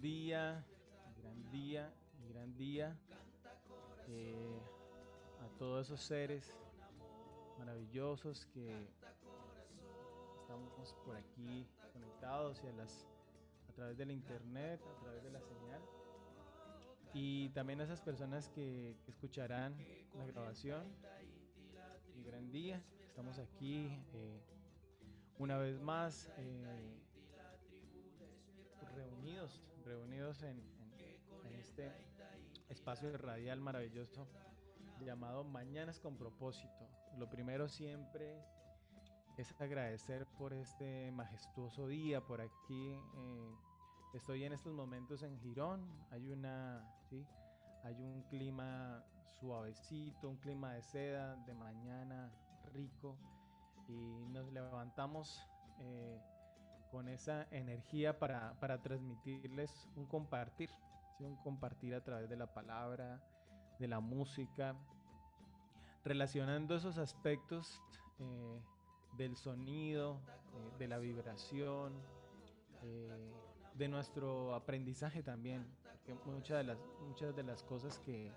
día, gran día, gran día eh, a todos esos seres maravillosos que estamos por aquí conectados y a, las, a través de la internet, a través de la señal. Y también a esas personas que, escucharán la grabación. Un gran día, estamos aquí eh, una vez más eh, reunidos, reunidos en, este espacio radial maravilloso llamado Mañanas con propósito. Lo primero siempre es agradecer por este majestuoso día por aquí. Eh, estoy en estos momentos en Girón. Hay una, ¿sí? Hay un clima suavecito, un clima de seda, de mañana rico. Y nos levantamos eh, con esa energía para, para transmitirles un compartir, un compartir a través de la palabra, de la música, relacionando esos aspectos. Eh, del sonido, eh, de la vibración, eh, de nuestro aprendizaje también, muchas de las, muchas de las cosas que,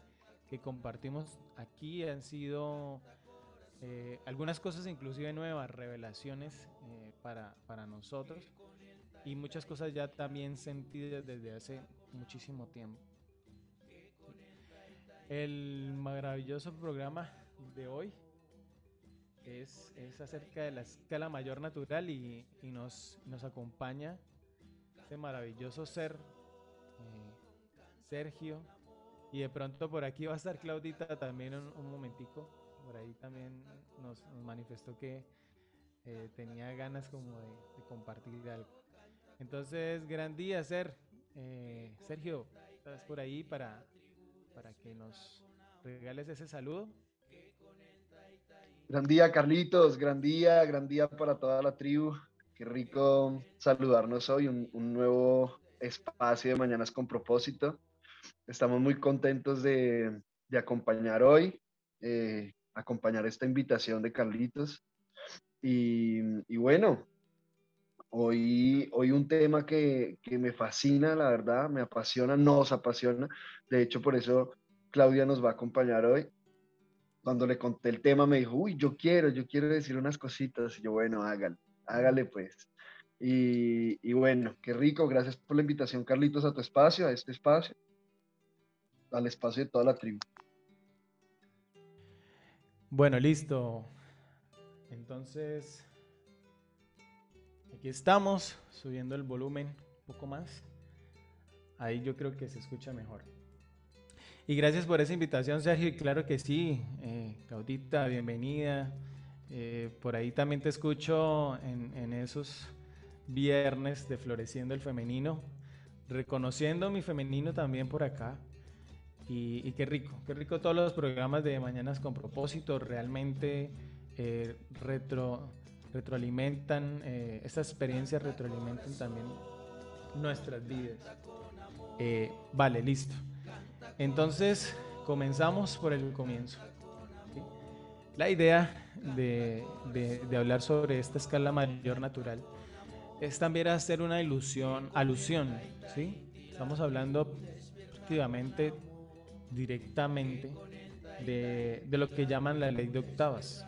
compartimos aquí han sido algunas cosas inclusive nuevas, revelaciones para, para nosotros y muchas cosas ya también sentidas desde hace muchísimo tiempo. El maravilloso programa de hoy es, acerca de la escala mayor natural y, nos, nos, acompaña este maravilloso ser, eh, Sergio. Y de pronto por aquí va a estar Claudita también un, momentico. Por ahí también nos, manifestó que eh, tenía ganas como de, compartir algo. Entonces, gran día, Ser. Eh, Sergio, estás por ahí para, para que nos regales ese saludo. Gran día, Carlitos, gran día, gran día para toda la tribu. Qué rico saludarnos hoy, un, nuevo espacio de Mañanas con propósito. Estamos muy contentos de, acompañar hoy, eh, acompañar esta invitación de Carlitos. Y, bueno, hoy, hoy un tema que, que me fascina, la verdad, me apasiona, nos apasiona. De hecho, por eso Claudia nos va a acompañar hoy cuando le conté el tema me dijo, uy, yo quiero, yo quiero decir unas cositas. Y yo, bueno, hágale, hágale pues. Y, y, bueno, qué rico, gracias por la invitación, Carlitos, a tu espacio, a este espacio, al espacio de toda la tribu. Bueno, listo. Entonces, aquí estamos, subiendo el volumen un poco más. Ahí yo creo que se escucha mejor. Y gracias por esa invitación, Sergio. Y claro que sí, eh, Claudita, bienvenida. Eh, por ahí también te escucho en, esos viernes de Floreciendo el Femenino, reconociendo mi femenino también por acá. Y, qué rico, qué rico todos los programas de Mañanas con propósito, realmente eh, retro, retroalimentan, eh, estas experiencias retroalimentan también nuestras vidas. vale, listo. Entonces, comenzamos por el comienzo. La idea de, hablar sobre esta escala mayor natural es también hacer una ilusión, alusión, ¿sí? Estamos hablando efectivamente, directamente, de, lo que llaman la ley de octavas,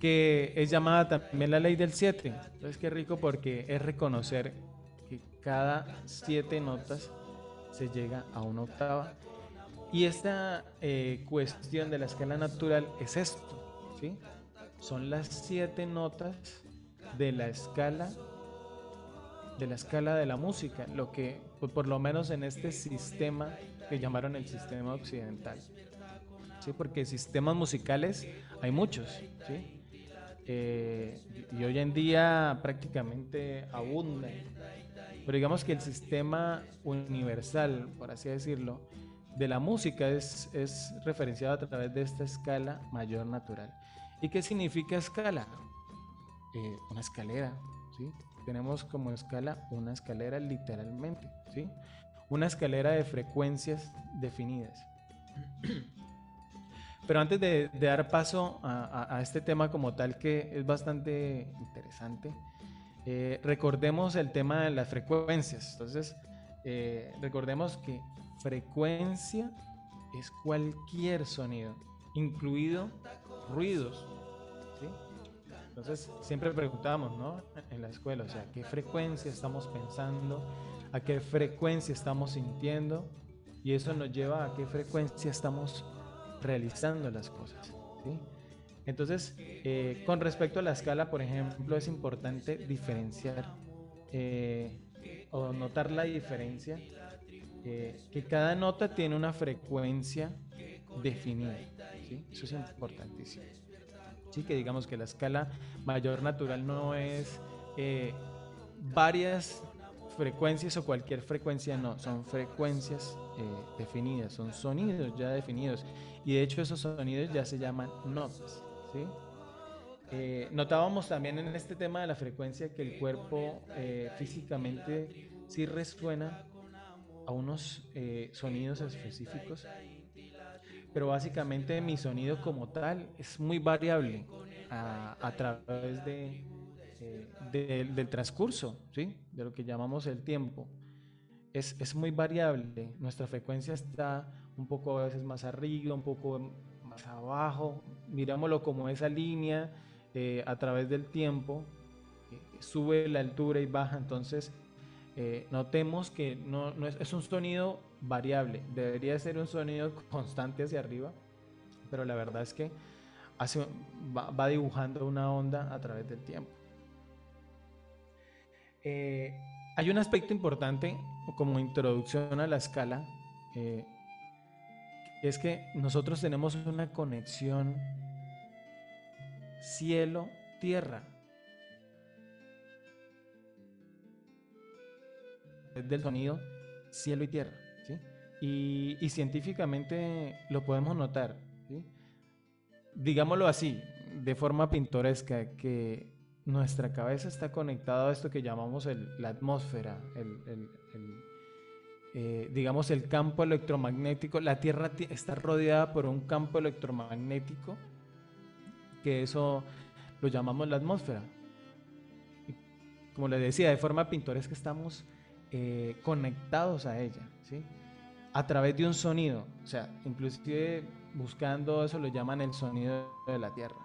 Que es llamada también la ley del 7. Entonces, qué rico porque es reconocer que cada siete notas se llega a una octava. Y esta eh, cuestión de la escala natural es esto. Son las siete notas de la escala de la escala de la música, lo que por lo menos en este sistema que llamaron el sistema occidental, sí, porque sistemas musicales hay muchos, sí, eh, y hoy en día prácticamente abundan pero digamos que el sistema universal, por así decirlo, de la música es, referenciado a través de esta escala mayor natural. ¿Y qué significa escala? Eh, una escalera, ¿sí? Tenemos como escala una escalera literalmente, ¿sí? Una escalera de frecuencias definidas. Pero antes de, dar paso a, a, este tema como tal, que es bastante interesante, Eh, recordemos el tema de las frecuencias. Entonces, eh, recordemos que frecuencia es cualquier sonido, incluido ruidos. Entonces, siempre preguntamos, ¿no? En la escuela, o sea, ¿qué frecuencia estamos pensando? ¿A qué frecuencia estamos sintiendo? Y eso nos lleva a qué frecuencia estamos realizando las cosas. Entonces, eh, con respecto a la escala, por ejemplo, es importante diferenciar eh, o notar la diferencia, eh, que cada nota tiene una frecuencia definida. Eso es importantísimo. Sí, que digamos que la escala mayor natural no es varias frecuencias o cualquier frecuencia, no, son frecuencias definidas, son sonidos ya definidos. Y de hecho esos sonidos ya se llaman notas. Eh, notábamos también en este tema de la frecuencia que el cuerpo eh, físicamente sí resuena a unos eh, sonidos específicos, pero básicamente mi sonido como tal es muy variable a, través de, del transcurso, ¿sí? de lo que llamamos el tiempo. Es, es muy variable, nuestra frecuencia está un poco a veces más arriba, un poco abajo, mirámoslo como esa línea eh, a través del tiempo, sube la altura y baja, entonces eh, notemos que no, es, un sonido variable, debería ser un sonido constante hacia arriba, pero la verdad es que hace, va, dibujando una onda a través del tiempo. Eh, hay un aspecto importante como introducción a la escala, es que nosotros tenemos una conexión cielo-tierra. Del sonido cielo y tierra. Y, científicamente lo podemos notar. Digámoslo así, de forma pintoresca, que nuestra cabeza está conectada a esto que llamamos la atmósfera, el eh, digamos, el campo electromagnético. La Tierra está rodeada por un campo electromagnético, que eso lo llamamos la atmósfera. como les decía, de forma pintoresca estamos eh, conectados a ella, ¿sí? A través de un sonido, o sea, inclusive buscando eso lo llaman el sonido de la Tierra.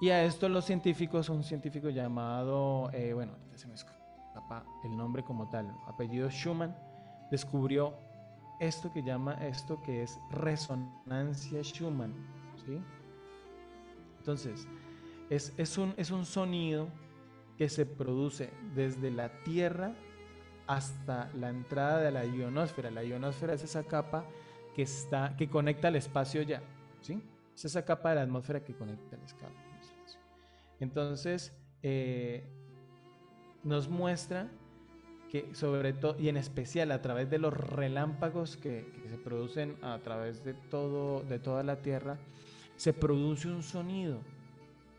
Y a esto los científicos, un científico llamado, eh, bueno, se me el nombre como tal, apellido Schumann, descubrió esto que llama esto que es resonancia Schumann. ¿sí? Entonces, es, un, es un sonido que se produce desde la Tierra hasta la entrada de la ionosfera. La ionosfera es esa capa que, está, que conecta el espacio ya. ¿sí? Es esa capa de la atmósfera que conecta el espacio. Entonces, eh, nos muestra que sobre todo, y en especial a través de los relámpagos que, se producen a través de, todo, de toda la Tierra, se produce un sonido,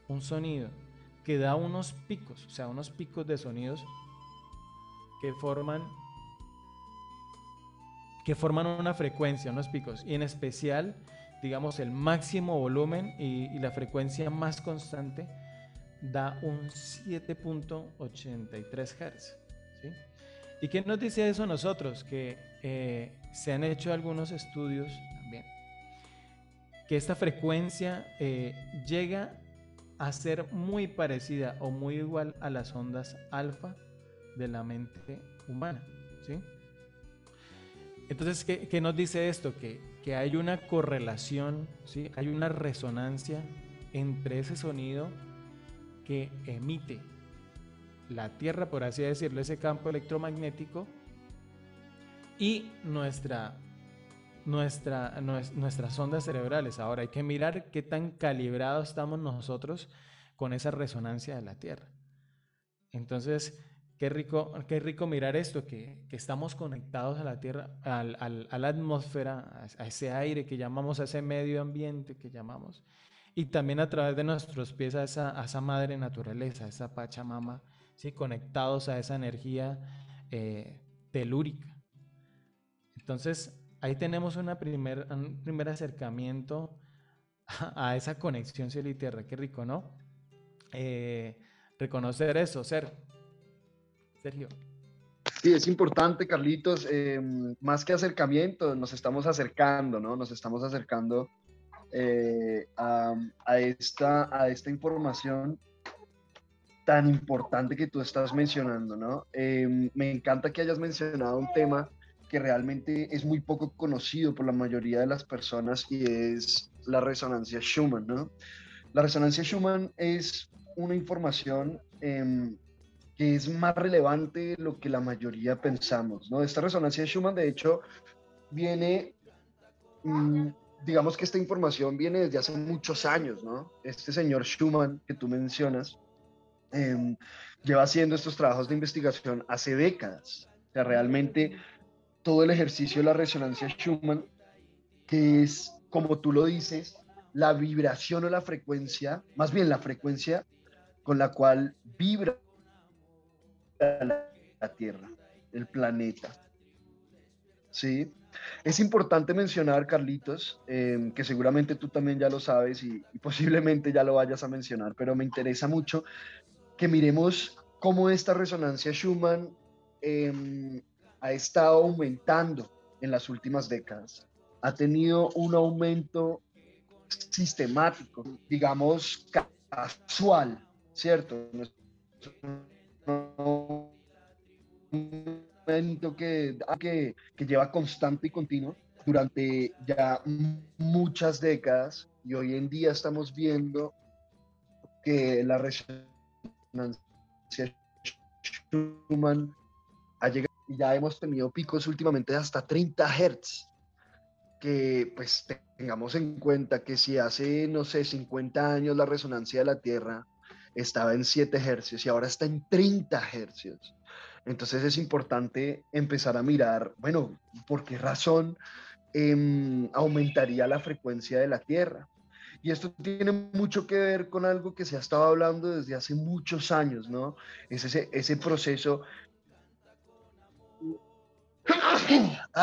un sonido que da unos picos, o sea, unos picos de sonidos que forman que forman una frecuencia, unos picos, y en especial, digamos, el máximo volumen y la frecuencia más constante da un 7.83 Hz. ¿Y qué nos dice eso a nosotros? Que eh, se han hecho algunos estudios también, que esta frecuencia eh, llega a ser muy parecida o muy igual a las ondas alfa de la mente humana. ¿sí? Entonces, ¿qué, ¿qué, nos dice esto? Que, que hay una correlación, ¿sí? hay una resonancia entre ese sonido que emite la Tierra, por así decirlo, ese campo electromagnético y nuestra, nuestra, nuestras ondas cerebrales. Ahora hay que mirar qué tan calibrados estamos nosotros con esa resonancia de la Tierra. Entonces, qué rico, qué rico mirar esto, que, estamos conectados a la Tierra, a la atmósfera, a ese aire que llamamos, a ese medio ambiente que llamamos y también a través de nuestros pies a esa, madre naturaleza, a esa Pachamama, ¿sí? conectados a esa energía eh, telúrica. Entonces, ahí tenemos una primer, un primer acercamiento a, esa conexión cielo y tierra. Qué rico, ¿no? Eh, reconocer eso, ser. Sergio. Sí, es importante, Carlitos, em, más que acercamiento, nos estamos acercando, ¿no? Nos estamos acercando eh, a, esta, a esta información tan importante que tú estás mencionando, ¿no? Em, me encanta que hayas mencionado un tema que realmente es muy poco conocido por la mayoría de las personas y es la resonancia Schumann, ¿no? La resonancia Schumann es una información em, que es más relevante de lo que la mayoría pensamos, ¿no? Esta resonancia Schumann, de hecho, viene, mm, digamos que esta información viene desde hace muchos años, ¿no? Este señor Schumann que tú mencionas em, lleva haciendo estos trabajos de investigación hace décadas. O sea, realmente todo el ejercicio de la resonancia Schumann, que es, como tú lo dices, la vibración o la frecuencia, más bien la frecuencia con la cual vibra la Tierra, el planeta. ¿Sí? Es importante mencionar, Carlitos, em, que seguramente tú también ya lo sabes y, posiblemente ya lo vayas a mencionar, pero me interesa mucho que miremos cómo esta resonancia Schumann eh, ha estado aumentando en las últimas décadas. Ha tenido un aumento sistemático, digamos, casual, ¿cierto? Un aumento que, que, que lleva constante y continuo durante ya muchas décadas y hoy en día estamos viendo que la resonancia Schumann ha llegado y ya hemos tenido picos últimamente de hasta 30 Hz. Que pues tengamos en cuenta que si hace, no sé, 50 años la resonancia de la Tierra estaba en 7 Hz y ahora está en 30 Hz. Entonces es importante empezar a mirar, bueno, ¿por qué razón em, aumentaría la frecuencia de la Tierra? Y esto tiene mucho que ver con algo que se ha estado hablando desde hace muchos años, ¿no? Es ese, proceso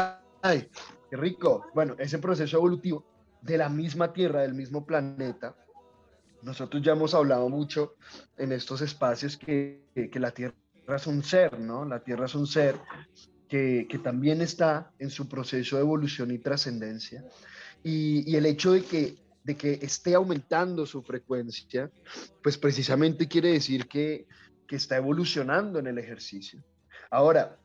Ay, qué rico. Bueno, ese proceso evolutivo de la misma Tierra, del mismo planeta, nosotros ya hemos hablado mucho en estos espacios que, la Tierra es un ser, ¿no? La Tierra es un ser que, que también está en su proceso de evolución y trascendencia. Y, y, el hecho de que, de que esté aumentando su frecuencia, pues precisamente quiere decir que, que está evolucionando en el ejercicio. Ahora,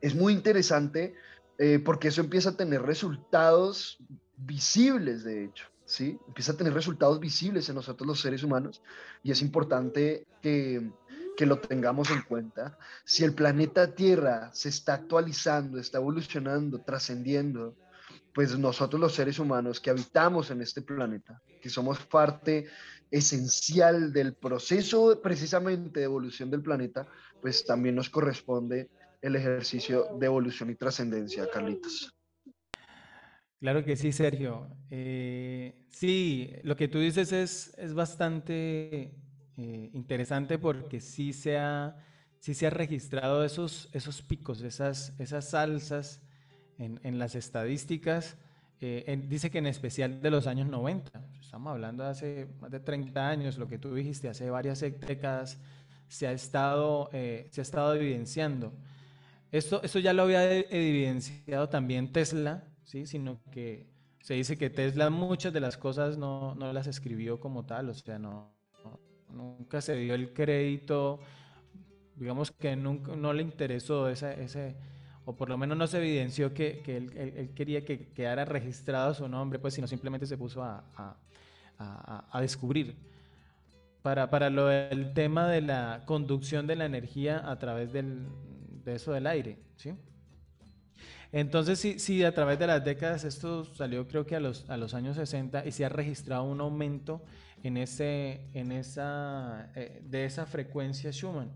es muy interesante eh, porque eso empieza a tener resultados visibles, de hecho, ¿sí? Empieza a tener resultados visibles en nosotros los seres humanos y es importante que, que lo tengamos en cuenta. Si el planeta Tierra se está actualizando, está evolucionando, trascendiendo, pues nosotros los seres humanos que habitamos en este planeta, que somos parte esencial del proceso precisamente de evolución del planeta, pues también nos corresponde el ejercicio de evolución y trascendencia, Carlitos. Claro que sí, Sergio. Eh, sí, lo que tú dices es, es bastante eh, interesante porque sí se ha, sí se ha registrado esos, esos picos, esas, esas alzas en, en las estadísticas. Eh, dice que en especial de los años 90, estamos hablando de hace más de 30 años, lo que tú dijiste, hace varias décadas, se ha estado, se ha estado evidenciando. Esto, ya lo había e, evidenciado también Tesla, ¿sí? sino que se dice que Tesla muchas de las cosas no, las escribió como tal, o sea, no, nunca se dio el crédito, digamos que nunca, no le interesó ese, ese, o por lo menos no se evidenció que, él, quería que quedara registrado su nombre, pues sino simplemente se puso a, a descubrir. Para, para lo del tema de la conducción de la energía a través del, de eso del aire, ¿sí? Entonces, sí, sí, a través de las décadas esto salió creo que a los, a los años 60 y se ha registrado un aumento en ese, en esa, eh, de esa frecuencia Schumann.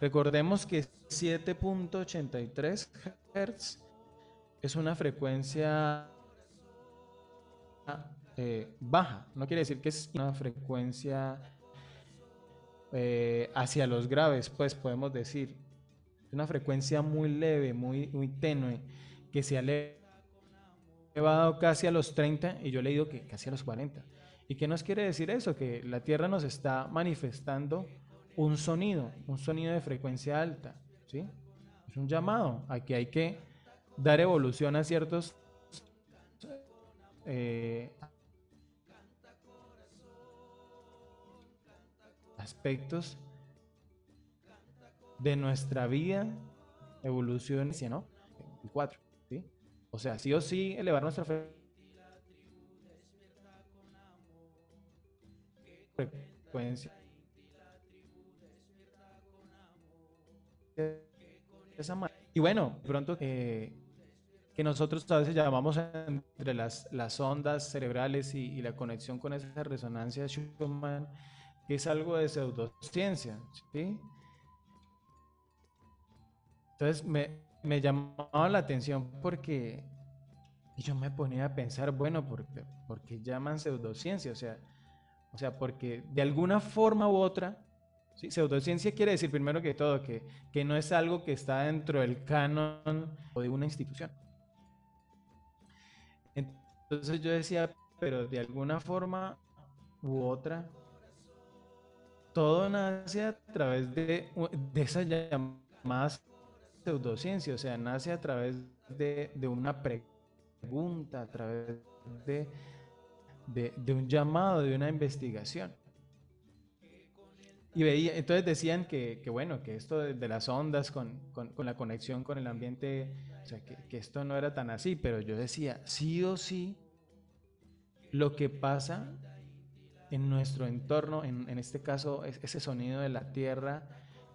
Recordemos que 7.83 Hz es una frecuencia eh, baja, no quiere decir que es una frecuencia eh, hacia los graves, pues podemos decir una frecuencia muy leve, muy, muy tenue, que se ha elevado casi a los 30 y yo he leído que casi a los 40. ¿Y qué nos quiere decir eso? Que la Tierra nos está manifestando un sonido, un sonido de frecuencia alta, ¿sí? Es un llamado. Aquí hay que dar evolución a ciertos eh, aspectos de nuestra vida, evolución, ¿no? cuatro, ¿sí? O sea, sí o sí elevar nuestra frecuencia. Y bueno, pronto eh, que nosotros a veces llamamos entre las, las ondas cerebrales y, la conexión con esa resonancia Schumann, que es algo de pseudociencia, ¿sí? Entonces me, me llamaba la atención porque yo me ponía a pensar, bueno, ¿por, por qué llaman pseudociencia? O sea, o sea, porque de alguna forma u otra, ¿sí? pseudociencia quiere decir primero que todo que, que no es algo que está dentro del canon o de una institución. Entonces yo decía, pero de alguna forma u otra, todo nace a través de, de esa llamada pseudociencia, o sea, nace a través de, una pregunta, a través de, de, un llamado, de una investigación. Y veía, entonces decían que, bueno, que esto de, las ondas con, la conexión con el ambiente, o sea, que, esto no era tan así, pero yo decía, sí o sí, lo que pasa en nuestro entorno, en, en este caso, ese sonido de la tierra,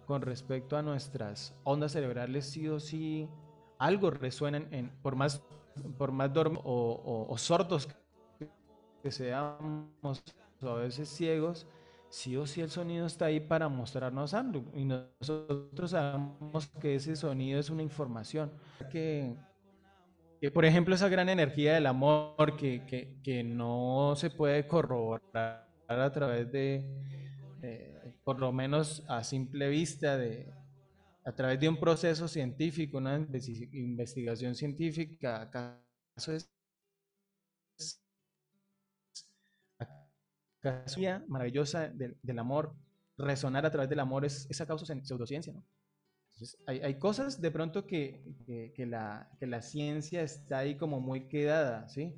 con respecto a nuestras ondas cerebrales, sí o sí, algo resuena en, por más, por más o, sordos que seamos, a veces ciegos, sí o sí el sonido está ahí para mostrarnos algo. Y nosotros sabemos que ese sonido es una información. Que, que por ejemplo, esa gran energía del amor que, que, que no se puede corroborar a través de, por lo menos a simple vista, de, a través de un proceso científico, una investigación científica, acaso es acaso maravillosa del, del, amor, resonar a través del amor es esa causa pseudociencia, ¿no? Entonces, hay, hay, cosas de pronto que, que, que, la, que la ciencia está ahí como muy quedada, ¿sí?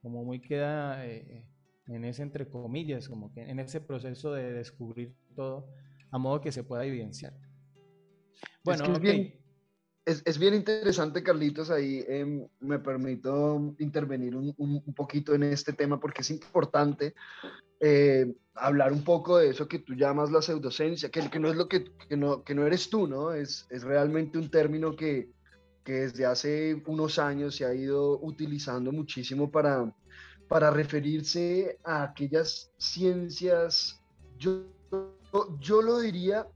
Como muy queda eh, en ese entre comillas, como que en ese proceso de descubrir todo, a modo que se pueda evidenciar. Bueno, es, bien, es, bien, interesante, Carlitos, ahí em, me permito intervenir un, un, poquito en este tema porque es importante eh, hablar un poco de eso que tú llamas la pseudocencia, que, que no es lo que, que, no, que no eres tú, ¿no? Es, es realmente un término que, que desde hace unos años se ha ido utilizando muchísimo para, para referirse a aquellas ciencias, yo, yo lo diría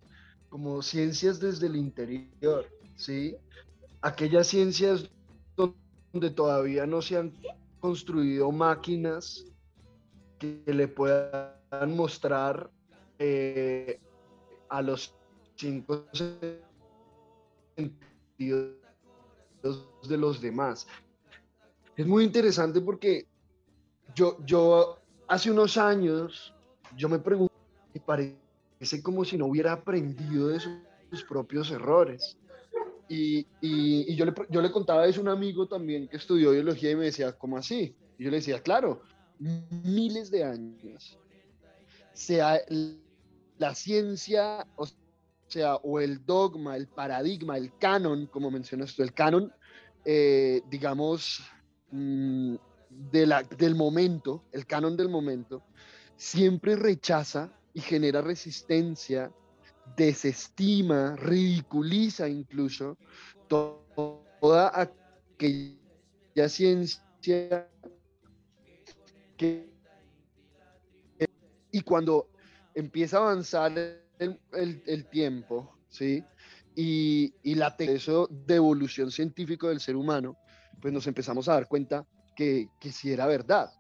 como ciencias desde el interior, ¿sí? Aquellas ciencias donde todavía no se han construido máquinas que le puedan mostrar eh, a los cinco sentidos de los demás. Es muy interesante porque yo, yo hace unos años, yo me pregunté, parece como si no hubiera aprendido de sus, propios errores. Y, yo, le, yo le contaba eso a un amigo también que estudió biología y me decía, ¿cómo así? Y yo le decía, claro, miles de años. Sea la ciencia, o sea, o el dogma, el paradigma, el canon, como mencionas tú, el canon, eh, digamos, mm, del momento, el canon del momento, siempre rechaza y genera resistencia, desestima, ridiculiza incluso toda aquella ciencia que... Y cuando empieza a avanzar el, tiempo, ¿sí? Y, y la eso de evolución científica del ser humano, pues nos empezamos a dar cuenta que, que si era verdad.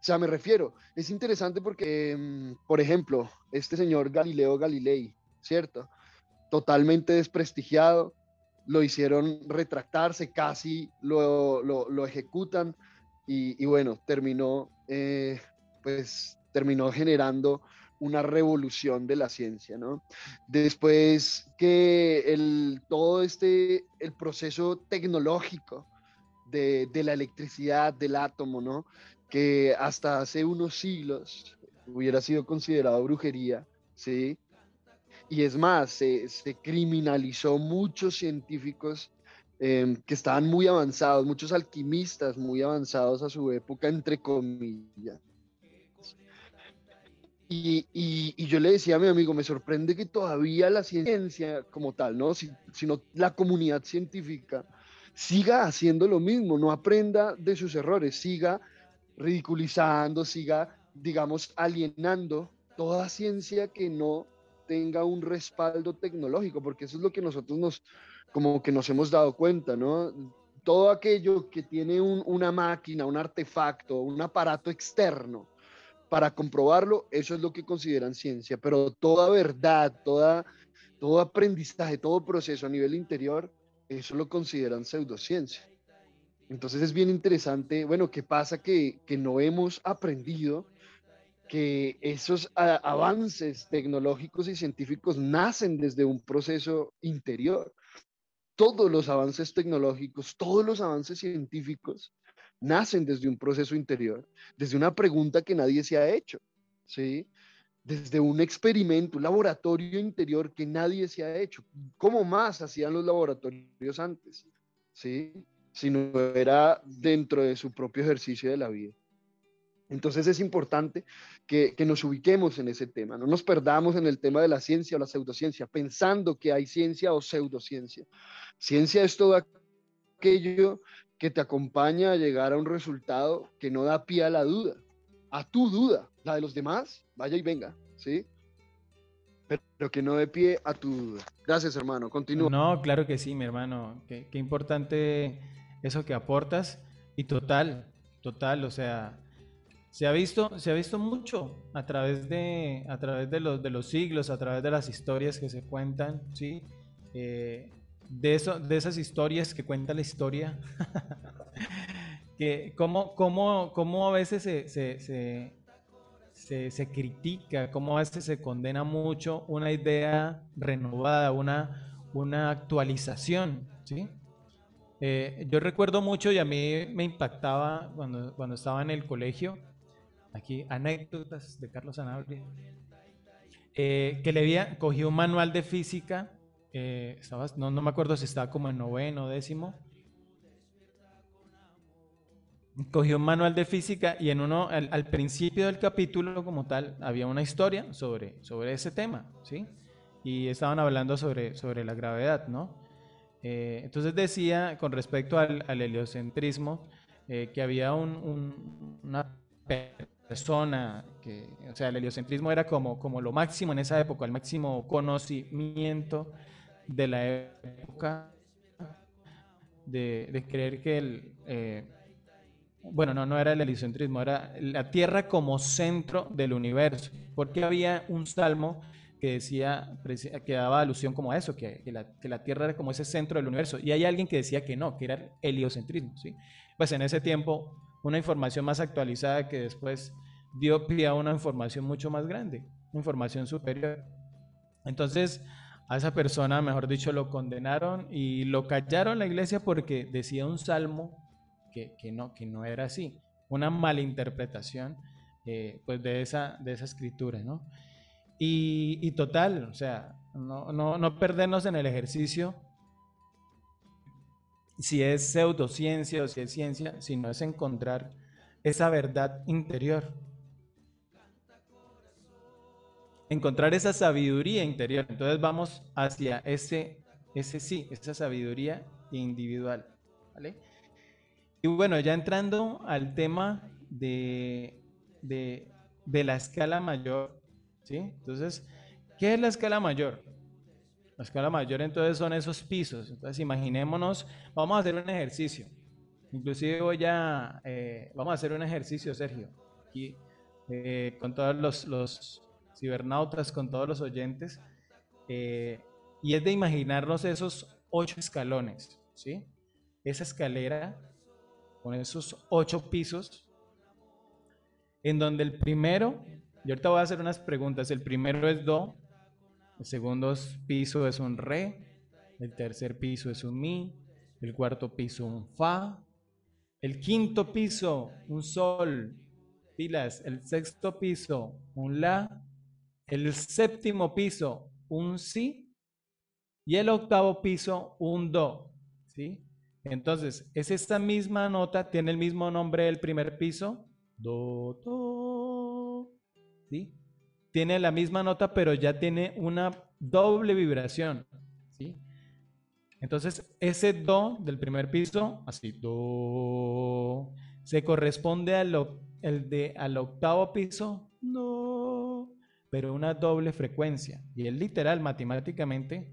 O sea, me refiero, es interesante porque, mm, por ejemplo, este señor Galileo Galilei, ¿cierto? Totalmente desprestigiado, lo hicieron retractarse, casi lo, lo, lo ejecutan y, bueno, terminó, eh, pues, terminó generando una revolución de la ciencia, ¿no? Después que el, todo este, el proceso tecnológico de, de la electricidad, del átomo, ¿no? Que hasta hace unos siglos hubiera sido considerado brujería, ¿sí? Y es más, se, criminalizó muchos científicos em, que estaban muy avanzados, muchos alquimistas muy avanzados a su época, entre comillas. Y, y, yo le decía a mi amigo, me sorprende que todavía la ciencia como tal, ¿no? sino la comunidad científica siga haciendo lo mismo, no aprenda de sus errores, siga ridiculizando, siga, digamos, alienando toda ciencia que no tenga un respaldo tecnológico, porque eso es lo que nosotros nos, como que nos hemos dado cuenta, ¿no? Todo aquello que tiene una máquina, un artefacto, un aparato externo, para comprobarlo, eso es lo que consideran ciencia, pero toda verdad, toda, todo aprendizaje, todo proceso a nivel interior, eso lo consideran pseudociencia. Entonces es bien interesante, bueno, ¿qué pasa que, que no hemos aprendido que esos avances tecnológicos y científicos nacen desde un proceso interior? Todos los avances tecnológicos, todos los avances científicos nacen desde un proceso interior, desde una pregunta que nadie se ha hecho, ¿sí? Desde un experimento, un laboratorio interior que nadie se ha hecho. ¿Cómo más hacían los laboratorios antes? ¿Sí? Si no era dentro de su propio ejercicio de la vida. Entonces es importante que, que, nos ubiquemos en ese tema, no nos perdamos en el tema de la ciencia o la pseudociencia, pensando que hay ciencia o pseudociencia. Ciencia es todo aquello que te acompaña a llegar a un resultado que no da pie a la duda, a tu duda, la de los demás, vaya y venga, ¿sí? Pero que no dé pie a tu duda. Gracias, hermano. Continúa. No, claro que sí, mi hermano. Qué, qué importante eso que aportas. Y total, total, o sea, se ha visto, se ha visto mucho a través de, a través de los, de los siglos, a través de las historias que se cuentan, ¿sí? Eh, de, eso, de esas historias que cuenta la historia, que cómo, cómo, cómo, a veces se, se, se, se, critica, cómo a veces se condena mucho una idea renovada, una, una actualización, ¿sí? Eh, yo recuerdo mucho y a mí me impactaba cuando, cuando estaba en el colegio, aquí anécdotas de Carlos Sanabria, eh, que le había cogido un manual de física eh, no, me acuerdo si estaba como en noveno o décimo. Cogió un manual de física y en uno, al, principio del capítulo como tal, había una historia sobre, sobre ese tema, ¿sí? Y estaban hablando sobre, sobre la gravedad, ¿no? Eh, entonces decía, con respecto al, heliocentrismo, que había una persona que, o sea, el heliocentrismo era como, como lo máximo en esa época, el máximo conocimiento de la época de, creer que el... Eh, bueno, no, no era el heliocentrismo, era la Tierra como centro del universo, porque había un salmo que decía, que daba alusión como a eso, que, la, Tierra era como ese centro del universo, y hay alguien que decía que no, que era el heliocentrismo, ¿sí? Pues en ese tiempo, una información más actualizada que después dio pie a una información mucho más grande, información superior. Entonces, a esa persona, mejor dicho, lo condenaron y lo callaron la iglesia porque decía un salmo que, no, que no era así, una malinterpretación eh, pues de esa, de esa escritura, ¿no? Y, total, o sea, no, no, no perdernos en el ejercicio si es pseudociencia o si es ciencia, sino es encontrar esa verdad interior encontrar esa sabiduría interior. Entonces vamos hacia ese, ese sí, esa sabiduría individual. ¿vale? Y bueno, ya entrando al tema de, de, de la escala mayor, ¿sí? Entonces, ¿qué es la escala mayor? La escala mayor entonces son esos pisos. Entonces imaginémonos, vamos a hacer un ejercicio. Inclusive voy a, eh, vamos a hacer un ejercicio, Sergio, aquí, eh, con todos los, los, cibernautas, con todos los oyentes, eh, y es de imaginarnos esos ocho escalones, ¿sí? Esa escalera con esos ocho pisos, en donde el primero yo ahorita voy a hacer unas preguntas. El primero es Do, el segundo piso es un Re, el tercer piso es un Mi, el cuarto piso un Fa, el quinto piso un Sol, pilas, el sexto piso un La, el séptimo piso un Si. Y el octavo piso un Do. ¿sí? Entonces, es esta misma nota, tiene el mismo nombre del primer piso, Do, Do, ¿sí? Tiene la misma nota, pero ya tiene una doble vibración, ¿sí? Entonces, ese Do del primer piso, así, Do, se corresponde al, el de, al octavo piso, No, pero una doble frecuencia. Y es literal, matemáticamente,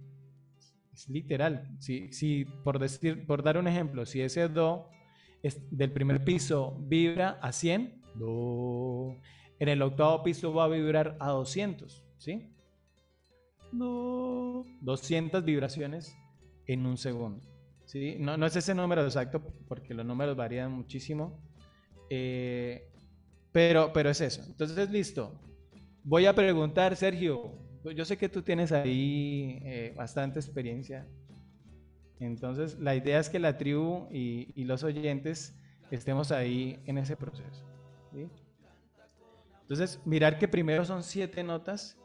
es literal. Si, si por, decir, por dar un ejemplo, si ese Do es del primer piso vibra a 100, Do, en el octavo piso va a vibrar a 200, ¿sí? Do, 200 vibraciones en un segundo. ¿sí? No, no es ese número exacto porque los números varían muchísimo. Eh, pero, pero es eso. Entonces, listo. Voy a preguntar, Sergio, yo sé que tú tienes ahí eh, bastante experiencia. Entonces, la idea es que la tribu y, los oyentes estemos ahí en ese proceso. Entonces, mirar que primero son siete notas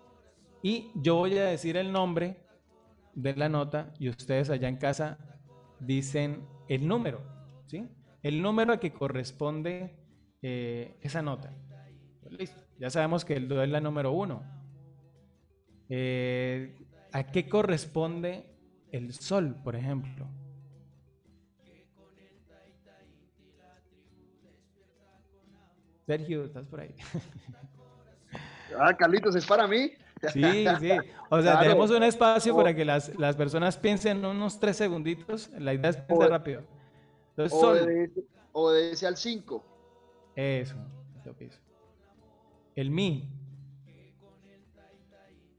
y yo voy a decir el nombre de la nota y ustedes allá en casa dicen el número, ¿sí? El número a que corresponde eh, esa nota. listo, ya sabemos que el do es la número uno. Eh, ¿A qué corresponde el sol, por ejemplo? Sergio, ¿estás por ahí? ah, Carlitos, ¿es para mí? Sí, sí. O sea, tenemos un espacio para que las, personas piensen unos tres segunditos. La idea es pensar rápido. Entonces, sol. Obedece, al 5. Eso, lo El mi.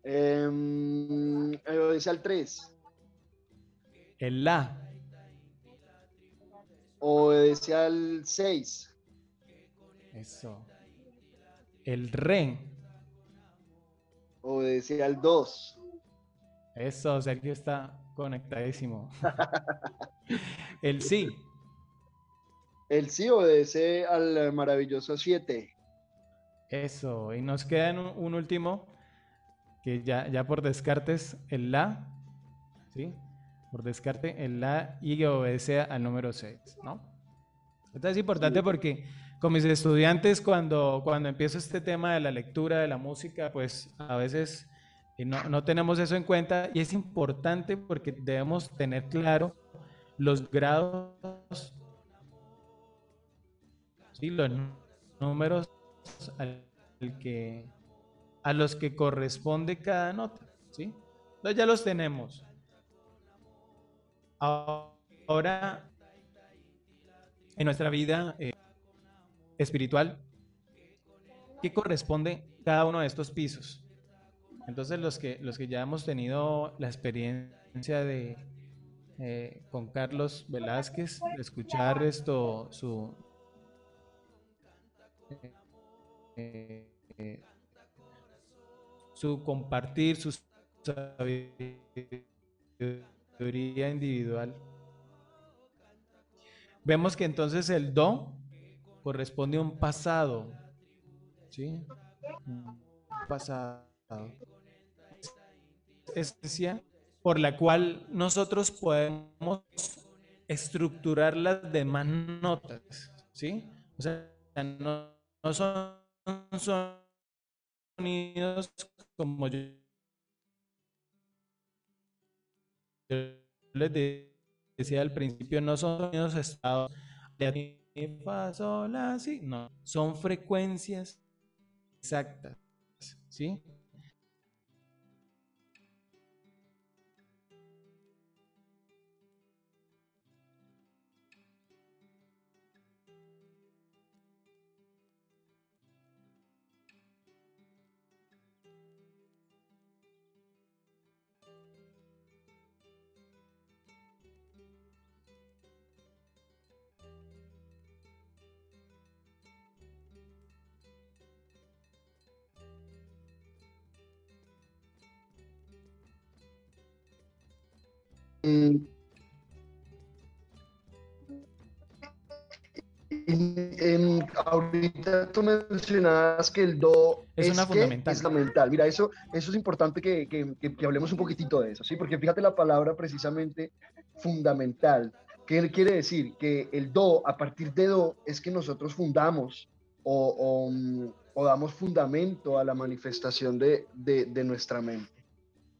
Eh, obedece al 3. El la. Obedece al 6. Eso. El re. Obedece al 2. Eso, Sergio está conectadísimo. el sí. El sí obedece al maravilloso 7. Eso, y nos queda un, último, que ya, ya por descartes, el la, ¿sí? Por descarte, el la y obedece al número 6, ¿no? Esto es importante porque con mis estudiantes cuando, cuando empiezo este tema de la lectura, de la música, pues a veces eh, no, no tenemos eso en cuenta y es importante porque debemos tener claro los grados, ¿sí? los números al que, a los que corresponde cada nota. ¿sí? Entonces ya los tenemos. Ahora, en nuestra vida... Eh, espiritual, ¿qué corresponde cada uno de estos pisos? Entonces los que, los que ya hemos tenido la experiencia de eh, con Carlos Velázquez, de escuchar esto, su, eh, su compartir, su sabiduría individual. Vemos que entonces el do corresponde a un pasado. ¿Sí? Un pasado. Esencia por la cual nosotros podemos estructurar las demás notas. ¿Sí? O sea, no, son sonidos como yo les decía al principio, no son sonidos estados la. No, son frecuencias exactas. ¿Sí? Ahorita tú mencionabas que el do es, una fundamental. es fundamental. Mira, eso, eso es importante que, que, que, hablemos un poquitito de eso, ¿sí? Porque fíjate la palabra precisamente fundamental. ¿Qué quiere decir? Que el do, a partir de do, es que nosotros fundamos o, o, damos fundamento a la manifestación de, de, de nuestra mente.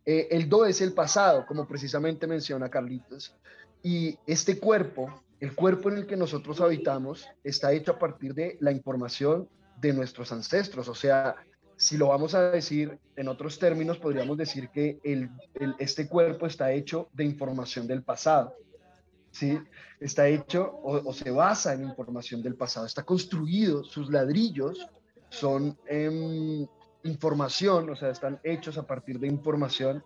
Eh, el do es el pasado, como precisamente menciona Carlitos, y este cuerpo el cuerpo en el que nosotros habitamos está hecho a partir de la información de nuestros ancestros. O sea, si lo vamos a decir en otros términos, podríamos decir que este cuerpo está hecho de información del pasado. ¿sí? Está hecho o, se basa en información del pasado. Está construido, sus ladrillos son em, información, o sea, están hechos a partir de información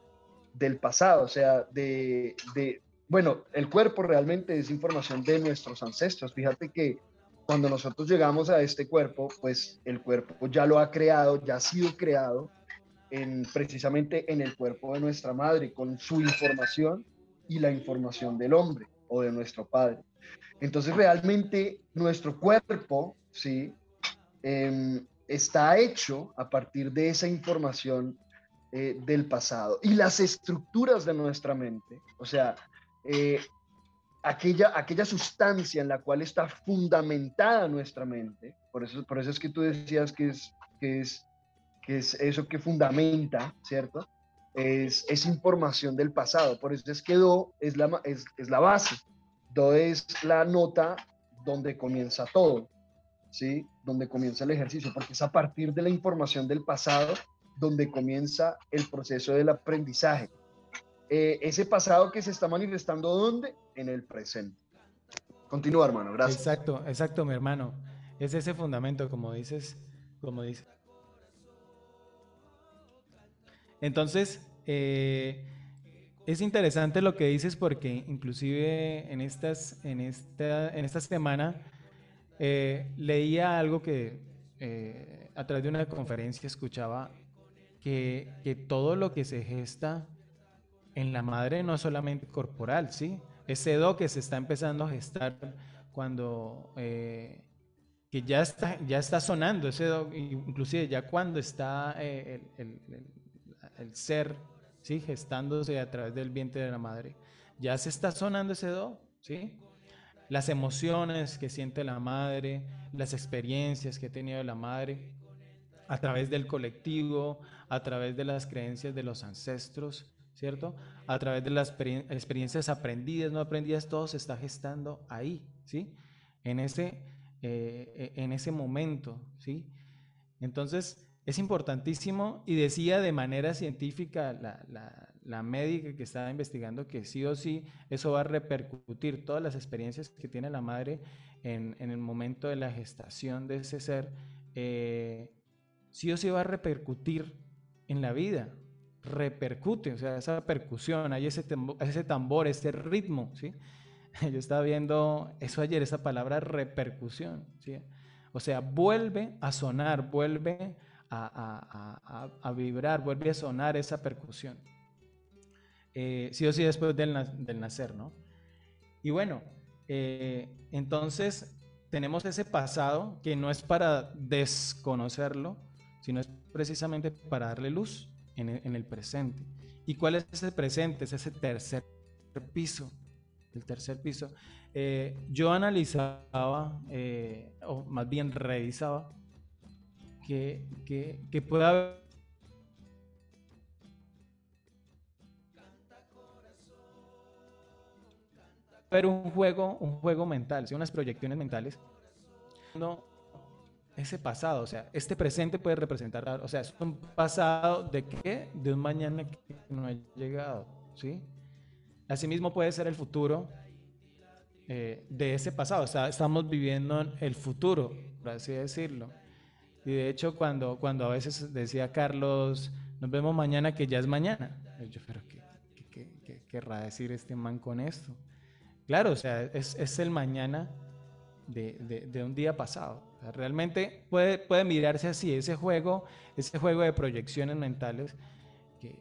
del pasado, o sea, de, bueno, el cuerpo realmente es información de nuestros ancestros. Fíjate que cuando nosotros llegamos a este cuerpo, pues el cuerpo ya lo ha creado, ya ha sido creado en, precisamente en el cuerpo de nuestra madre, con su información y la información del hombre o de nuestro padre. Entonces realmente nuestro cuerpo, ¿sí? Em, está hecho a partir de esa información eh, del pasado. Y las estructuras de nuestra mente, o sea, eh, aquella, aquella sustancia en la cual está fundamentada nuestra mente, por eso, por eso es que tú decías que es, que es, que es eso que fundamenta, ¿cierto? Es, es información del pasado, por eso es que Do es la, es, es la base, Do es la nota donde comienza todo, ¿sí? Donde comienza el ejercicio, porque es a partir de la información del pasado donde comienza el proceso del aprendizaje. Eh, ese pasado que se está manifestando ¿dónde? En el presente. Continúa, hermano, gracias. Exacto, exacto, mi hermano. Es ese fundamento, como dices, como dices. Entonces, eh, es interesante lo que dices porque inclusive en, estas, en, esta, en esta semana eh, leía algo que a través de una conferencia escuchaba que, que todo lo que se gesta en la madre no solamente corporal, ¿sí? Ese do que se está empezando a gestar cuando, eh, que ya está, ya está sonando, ese do, inclusive ya cuando está eh, el, el, ser, ¿sí? Gestándose a través del vientre de la madre, ya se está sonando ese do, ¿sí? Las emociones que siente la madre, las experiencias que ha tenido la madre, a través del colectivo, a través de las creencias de los ancestros, ¿cierto? A través de las experiencias aprendidas, no aprendidas, todo se está gestando ahí, ¿sí? En ese, eh, en ese momento, ¿sí? Entonces, es importantísimo y decía de manera científica la, médica que estaba investigando que sí o sí eso va a repercutir todas las experiencias que tiene la madre en, el momento de la gestación de ese ser, eh, sí o sí va a repercutir en la vida, repercute, o sea, esa percusión, hay ese, tambor, ese ritmo, ¿sí? Yo estaba viendo eso ayer, esa palabra repercusión, ¿sí? O sea, vuelve a sonar, vuelve a, vibrar, vuelve a sonar esa percusión. Eh, sí o sí después del, nacer, ¿no? Y bueno, eh, entonces tenemos ese pasado que no es para desconocerlo, sino es precisamente para darle luz en el, presente. ¿Y cuál es ese presente? Es ese tercer piso. El tercer piso. Eh, yo analizaba, eh, o más bien revisaba, que, que, puede haber haber un juego, un juego mental, unas proyecciones mentales. No, ese pasado, o sea, este presente puede representar, o sea, es un pasado de qué? De un mañana que no ha llegado, ¿sí? Asimismo puede ser el futuro eh, de ese pasado, o sea, estamos viviendo el futuro, por así decirlo. Y de hecho, cuando, cuando a veces decía Carlos, nos vemos mañana que ya es mañana, yo, pero ¿qué, qué, querrá decir este man con esto? Claro, o sea, es, es el mañana de, de un día pasado. Realmente puede, puede mirarse así, ese juego, ese juego de proyecciones mentales que,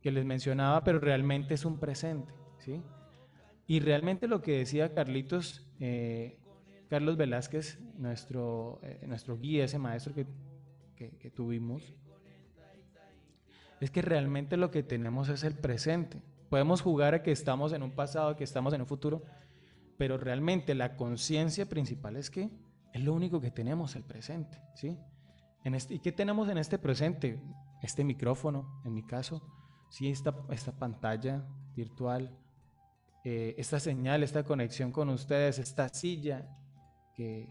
que les mencionaba, pero realmente es un presente, ¿sí? Y realmente lo que decía Carlitos, eh, Carlos Velázquez, nuestro, eh, nuestro guía, ese maestro que, que tuvimos, es que realmente lo que tenemos es el presente. Podemos jugar a que estamos en un pasado, que estamos en un futuro, pero realmente la conciencia principal es que es lo único que tenemos, el presente, ¿sí? En este, ¿Y qué tenemos en este presente? Este micrófono, en mi caso, sí, esta, esta pantalla virtual, eh, esta señal, esta conexión con ustedes, esta silla que,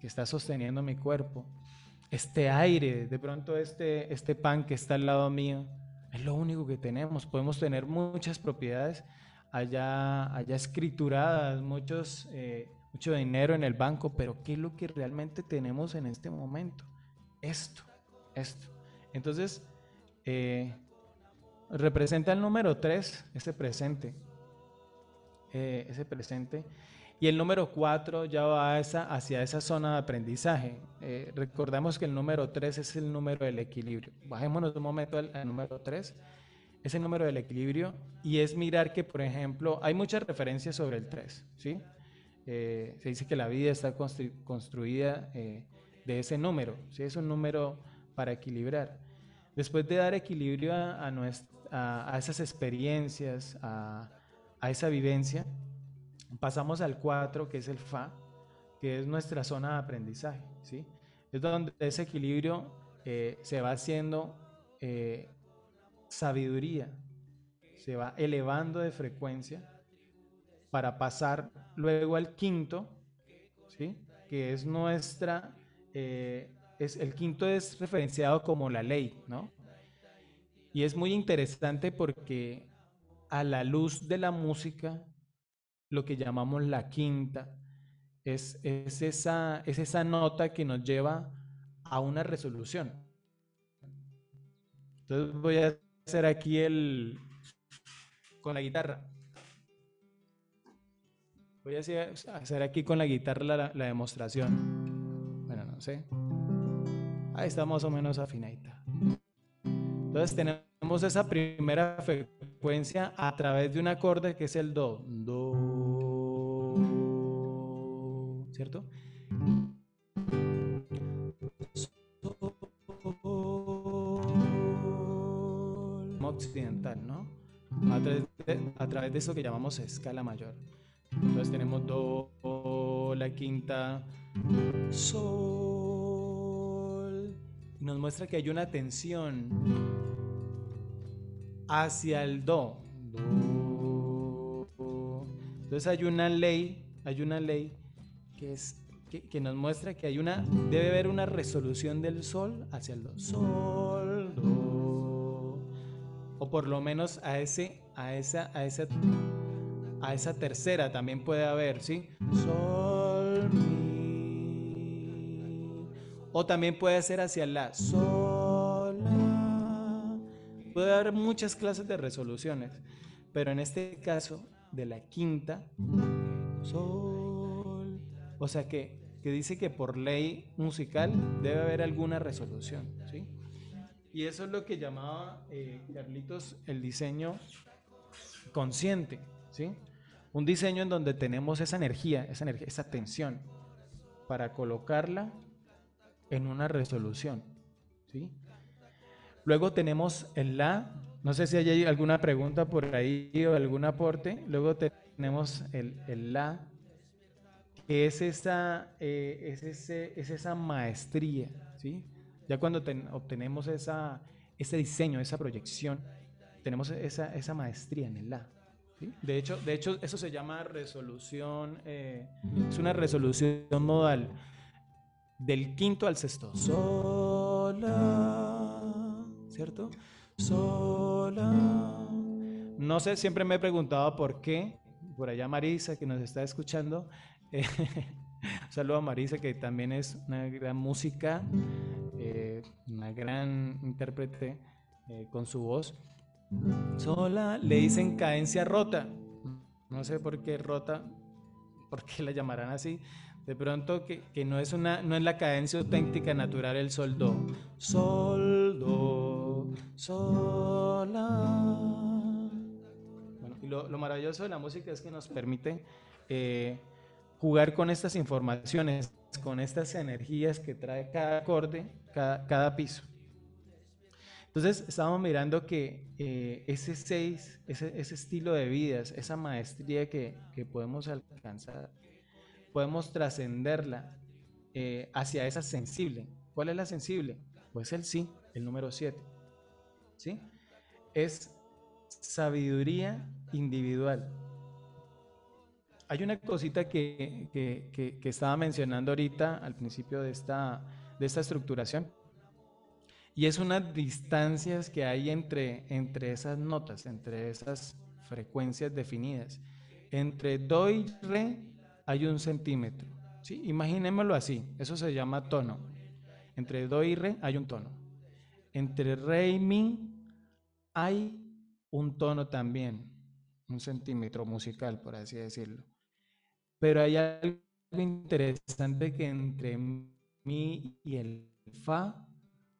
que, está sosteniendo mi cuerpo, este aire, de pronto este, este pan que está al lado mío, es lo único que tenemos. Podemos tener muchas propiedades allá, allá escrituradas, muchos, eh, mucho dinero en el banco, pero ¿qué es lo que realmente tenemos en este momento? Esto, esto. Entonces, eh, representa el número 3, ese presente. Eh, ese presente. Y el número 4 ya va esa, hacia esa zona de aprendizaje. recordamos que el número 3 es el número del equilibrio. Bajémonos un momento al, al número 3 es el número del equilibrio y es mirar que, por ejemplo, hay muchas referencias sobre el 3, ¿sí? Eh, se dice que la vida está construida eh, de ese número, ¿sí? Es un número para equilibrar. Después de dar equilibrio a, esas experiencias, a, esa vivencia, pasamos al 4, que es el Fa, que es nuestra zona de aprendizaje, ¿sí? Es donde ese equilibrio eh, se va haciendo sabiduría se va elevando de frecuencia para pasar luego al quinto, ¿sí? que es nuestra, eh, es, el quinto es referenciado como la ley, ¿no? Y es muy interesante porque a la luz de la música, lo que llamamos la quinta, es, es, esa, es esa nota que nos lleva a una resolución. Entonces voy a hacer aquí el con la guitarra. Voy a hacer aquí con la guitarra la, demostración. Bueno, no sé. Ahí está más o menos afinadita. Entonces tenemos esa primera frecuencia a través de un acorde que es el Do. Do. ¿Cierto? occidental, ¿no? A través, de, eso que llamamos escala mayor. Entonces tenemos Do, la quinta, Sol. Nos muestra que hay una tensión hacia el Do. do. Entonces hay una ley, hay una ley que es que, que, nos muestra que hay una debe haber una resolución del sol hacia el do. Sol, do o por lo menos a ese a esa a esa a esa tercera también puede haber, ¿sí? Sol mi o también puede ser hacia la sol la. Puede haber muchas clases de resoluciones, pero en este caso de la quinta sol, o sea que que dice que por ley musical debe haber alguna resolución, ¿sí? Y eso es lo que llamaba eh, Carlitos el diseño consciente, ¿sí? Un diseño en donde tenemos esa energía, esa energía, esa tensión, para colocarla en una resolución, ¿sí? Luego tenemos el la, no sé si hay alguna pregunta por ahí o algún aporte. Luego tenemos el, la, que es esa, eh, es, ese, es esa maestría, ¿sí? Ya cuando obtenemos esa, ese diseño, esa proyección, tenemos esa, esa maestría en el La. De, hecho, de hecho, eso se llama resolución, eh, es una resolución modal del quinto al sexto. Sola, ¿cierto? Sola. No sé, siempre me he preguntado por qué, por allá Marisa que nos está escuchando, eh, saludo a Marisa que también es una gran música eh, una gran intérprete eh, con su voz. Sola le dicen cadencia rota. No sé por qué rota, por qué la llamarán así. De pronto que, que, no, es una, no es la cadencia auténtica natural el sol do. Sol do, sola. Y lo, lo, maravilloso de la música es que nos permite eh, jugar con estas informaciones, con estas energías que trae cada acorde, cada, piso. Entonces estábamos mirando que eh, ese seis, ese, estilo de vidas, esa maestría que, podemos alcanzar, podemos trascenderla eh, hacia esa sensible. ¿Cuál es la sensible? Pues el sí, el número siete. ¿Sí? Es sabiduría individual. Hay una cosita que, estaba mencionando ahorita al principio de esta, de esta estructuración, y es unas distancias que hay entre, entre esas notas, entre esas frecuencias definidas. Entre do y re hay un centímetro. ¿sí? Imaginémoslo así, eso se llama tono. Entre do y re hay un tono. Entre re y mi hay un tono también, un centímetro musical, por así decirlo. Pero hay algo interesante que entre mi y el fa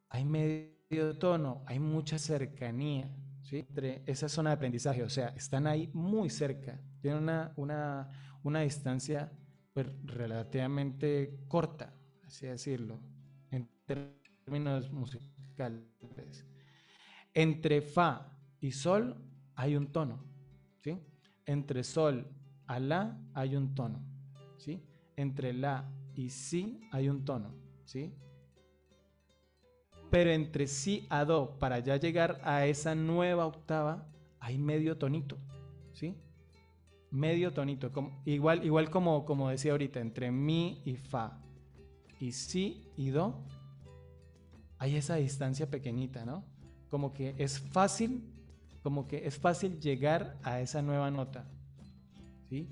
hay medio tono, hay mucha cercanía, ¿sí? Entre esa zona de aprendizaje, o sea, están ahí muy cerca, tienen una, una, una distancia pues, relativamente corta, así decirlo, en términos musicales. Entre fa y sol hay un tono, ¿sí? Entre sol a la hay un tono, ¿sí? Entre la y si hay un tono, ¿sí? Pero entre si a do, para ya llegar a esa nueva octava, hay medio tonito, ¿sí? Medio tonito, como, igual, igual como, como decía ahorita, entre mi y fa y si y do, hay esa distancia pequeñita, ¿no? Como que es fácil, como que es fácil llegar a esa nueva nota, ¿sí?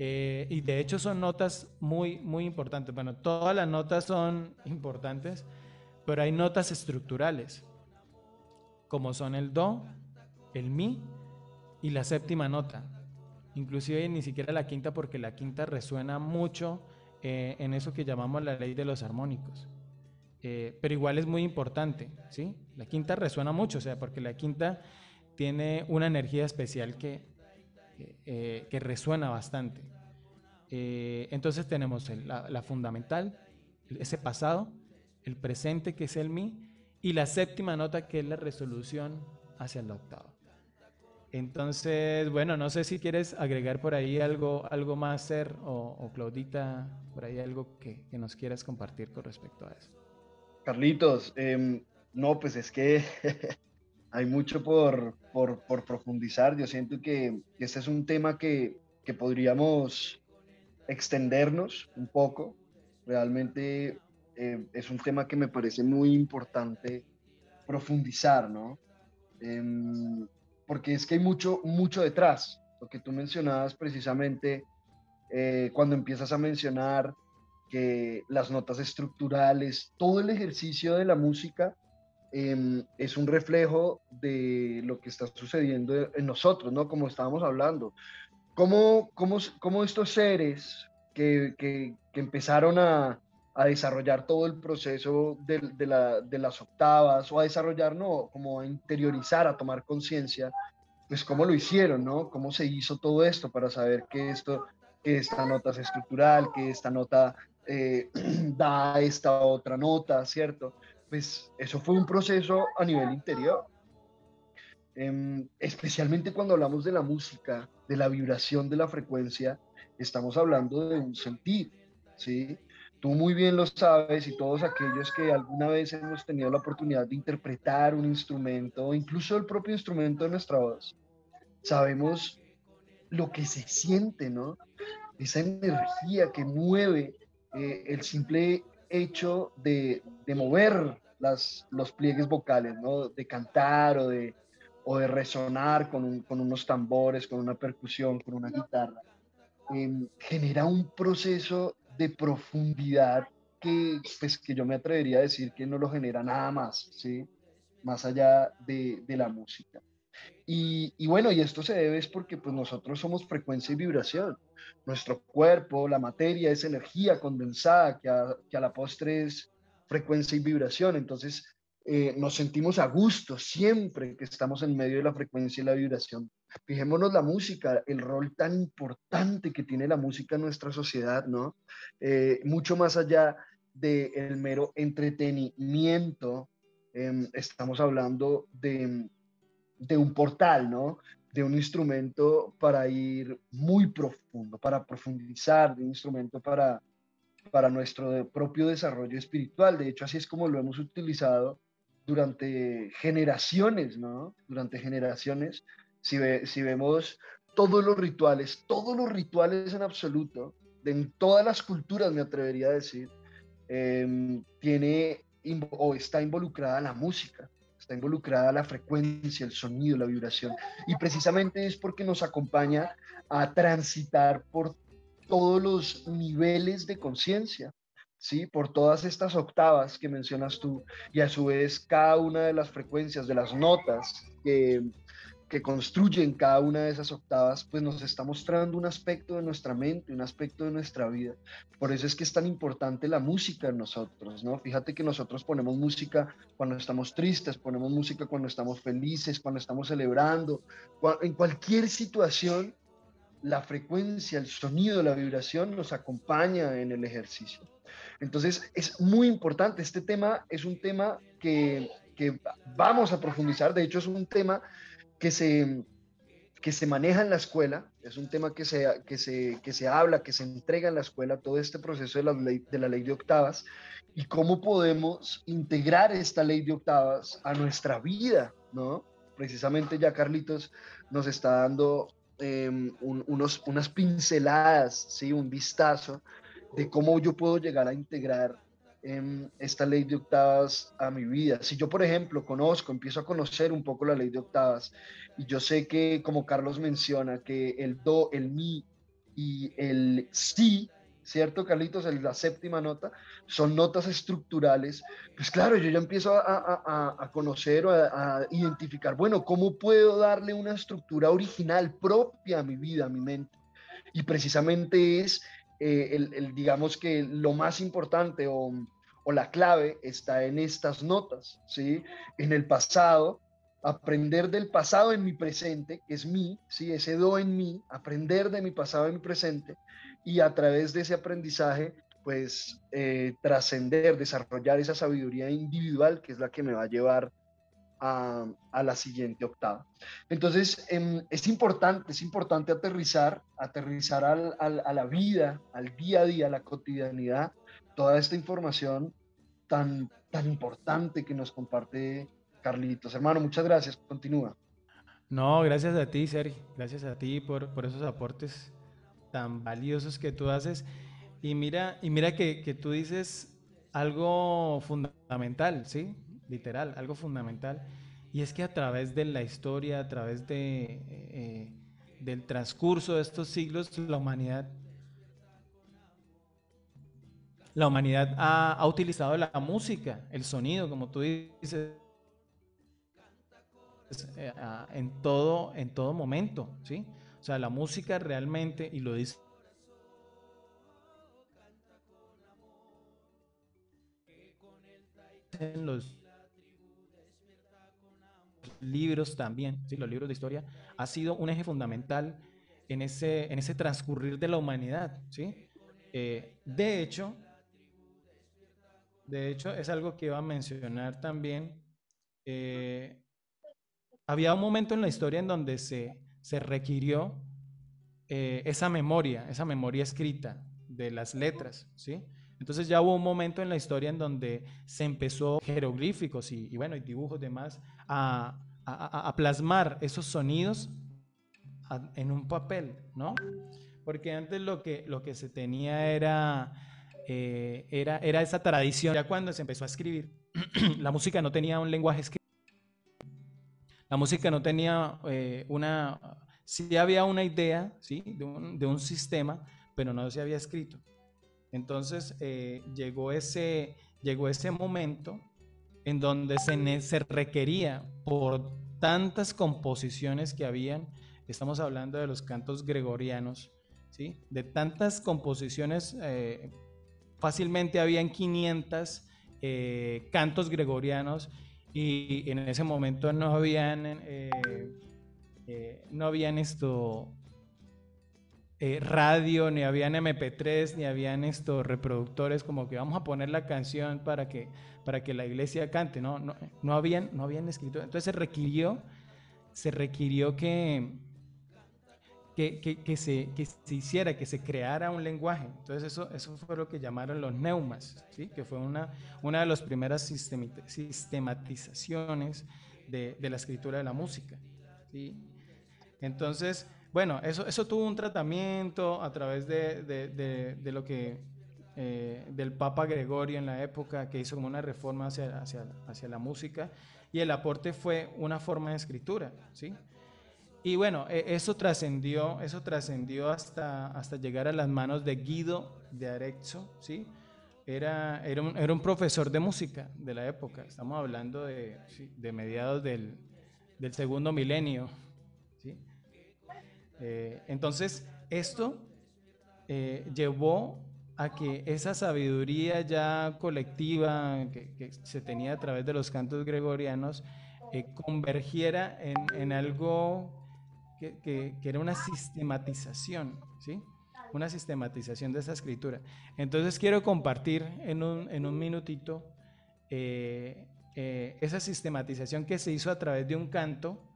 Eh, y de hecho son notas muy, muy importantes. Bueno, todas las notas son importantes, pero hay notas estructurales, como son el do, el mi y la séptima nota. Inclusive ni siquiera la quinta, porque la quinta resuena mucho eh, en eso que llamamos la ley de los armónicos. Eh, pero igual es muy importante, ¿sí? La quinta resuena mucho, o sea, porque la quinta tiene una energía especial que, eh, que resuena bastante. Eh, entonces tenemos la, fundamental, ese pasado, el presente que es el mi, y la séptima nota que es la resolución hacia el octavo. Entonces, bueno, no sé si quieres agregar por ahí algo, algo más, Ser, o, Claudita, por ahí algo que, nos quieras compartir con respecto a eso. Carlitos, em, no, pues es que hay mucho por, por, profundizar. Yo siento que este es un tema que, podríamos extendernos un poco. Realmente eh, es un tema que me parece muy importante profundizar, ¿no? Em, porque es que hay mucho, mucho detrás. Lo que tú mencionabas precisamente eh, cuando empiezas a mencionar que las notas estructurales, todo el ejercicio de la música Em, es un reflejo de lo que está sucediendo en nosotros, ¿no? Como estábamos hablando. ¿Cómo, cómo, cómo estos seres que, que, empezaron a, a, desarrollar todo el proceso de, de, la, de, las octavas, o a desarrollar, no, como a interiorizar, a tomar conciencia, pues cómo lo hicieron, ¿no? Cómo se hizo todo esto para saber que esto, que esta nota es estructural, que esta nota eh, da esta otra nota, ¿cierto? pues eso fue un proceso a nivel interior. Em, especialmente cuando hablamos de la música, de la vibración de la frecuencia, estamos hablando de un sentir, ¿sí? Tú muy bien lo sabes y todos aquellos que alguna vez hemos tenido la oportunidad de interpretar un instrumento, incluso el propio instrumento de nuestra voz, sabemos lo que se siente, ¿no? Esa energía que mueve eh, el simple hecho de, mover las, los pliegues vocales, ¿no? De cantar o de, o de resonar con, unos tambores, con una percusión, con una guitarra, em, genera un proceso de profundidad que, pues, que yo me atrevería a decir que no lo genera nada más, ¿sí? Más allá de, la música. Y, y, bueno, y esto se debe es porque pues nosotros somos frecuencia y vibración. Nuestro cuerpo, la materia, es energía condensada que a, que a la postre es frecuencia y vibración. Entonces, eh, nos sentimos a gusto siempre que estamos en medio de la frecuencia y la vibración Fijémonos la música, el rol tan importante que tiene la música en nuestra sociedad, ¿no? Eh, mucho más allá del mero entretenimiento, em, estamos hablando de, de un portal, ¿no? De un instrumento para ir muy profundo, para profundizar, de un instrumento para, para nuestro propio desarrollo espiritual. De hecho, así es como lo hemos utilizado durante generaciones, ¿no? Durante generaciones, si, si vemos todos los rituales, todos los rituales en absoluto, en todas las culturas me atrevería a decir, em, tiene o está involucrada la música, está involucrada la frecuencia, el sonido, la vibración. Y precisamente es porque nos acompaña a transitar por todos los niveles de conciencia, ¿sí? Por todas estas octavas que mencionas tú y a su vez cada una de las frecuencias, de las notas que, que construyen cada una de esas octavas, pues nos está mostrando un aspecto de nuestra mente, un aspecto de nuestra vida. Por eso es que es tan importante la música en nosotros, ¿no? Fíjate que nosotros ponemos música cuando estamos tristes, ponemos música cuando estamos felices, cuando estamos celebrando, en cualquier situación la frecuencia, el sonido, la vibración nos acompaña en el ejercicio. Entonces es muy importante, este tema es un tema que, vamos a profundizar, de hecho es un tema que se, que se maneja en la escuela, es un tema que se, que, se, que se habla, que se entrega en la escuela, todo este proceso de la, ley, de la ley de octavas y cómo podemos integrar esta ley de octavas a nuestra vida, ¿no? Precisamente ya Carlitos nos está dando Em, unos, unas pinceladas, ¿sí? un vistazo de cómo yo puedo llegar a integrar em, esta ley de octavas a mi vida. Si yo, por ejemplo, conozco, empiezo a conocer un poco la ley de octavas y yo sé que, como Carlos menciona, que el do, el mi y el si ¿cierto, Carlitos? La séptima nota, son notas estructurales. Pues claro, yo ya empiezo a, conocer o a, identificar, bueno, ¿cómo puedo darle una estructura original propia a mi vida, a mi mente? Y precisamente es, eh, el, digamos que lo más importante o, la clave está en estas notas, ¿sí? En el pasado, aprender del pasado en mi presente, que es mí, ¿sí? ese do en mí, aprender de mi pasado en mi presente y a través de ese aprendizaje, pues eh, trascender, desarrollar esa sabiduría individual que es la que me va a llevar a, a la siguiente octava. Entonces, em, es importante, es importante aterrizar, aterrizar al, al, a la vida, al día a día, a la cotidianidad, toda esta información tan, tan importante que nos comparte Carlitos. Hermano, muchas gracias. Continúa. No, gracias a ti, Sergio. Gracias a ti por, por esos aportes tan valiosos que tú haces. Y mira, y mira que, tú dices algo fundamental, ¿sí? Literal, algo fundamental. Y es que a través de la historia, a través de, eh, del transcurso de estos siglos, la humanidad, la humanidad ha, ha utilizado la música, el sonido, como tú dices, eh, en todo, en todo momento, ¿sí? O sea, la música realmente, y lo dice libros también, ¿sí? los libros de historia, ha sido un eje fundamental en ese, en ese transcurrir de la humanidad. ¿sí? Eh, de hecho, de hecho, es algo que iba a mencionar también. Eh, había un momento en la historia en donde se, se requirió eh, esa memoria, esa memoria escrita de las letras, ¿sí? Entonces ya hubo un momento en la historia en donde se empezó jeroglíficos y, bueno, y dibujos demás a, a, plasmar esos sonidos en un papel, ¿no? Porque antes lo que, lo que se tenía era, eh, era, era esa tradición. Ya cuando se empezó a escribir, la música no tenía un lenguaje escrito la música no tenía eh, una, sí había una idea, ¿sí? De un, de un, sistema, pero no se había escrito. Entonces eh, llegó, ese, llegó ese momento en donde se, requería por tantas composiciones que habían, estamos hablando de los cantos gregorianos, ¿sí? De tantas composiciones, eh, fácilmente habían 500 cantos gregorianos y en ese momento no habían eh, eh, no habían esto eh, radio, ni habían MP3, ni habían estos reproductores como que vamos a poner la canción para que, para que la iglesia cante, no, no, no habían, no habían escrito. Entonces se requirió, se requirió que, que, se, se, hiciera, que se creara un lenguaje. Entonces eso, eso fue lo que llamaron los neumas, ¿sí? que fue una, una de las primeras sistematizaciones de, de la escritura de la música. Entonces, bueno, eso, eso tuvo un tratamiento a través de, lo que eh, del Papa Gregorio en la época, que hizo como una reforma hacia, la música, y el aporte fue una forma de escritura, ¿sí? Y bueno, e, eso trascendió, eso trascendió hasta, llegar a las manos de Guido de Arezzo, ¿sí? Era, era, un, profesor de música de la época, estamos hablando de, mediados del segundo milenio, eh, entonces, esto eh, llevó a que esa sabiduría ya colectiva que, se tenía a través de los cantos gregorianos eh, convergiera en, algo que, era una sistematización, ¿sí? Una sistematización de esa escritura. Entonces quiero compartir en un, en minutito esa sistematización que se hizo a través de un canto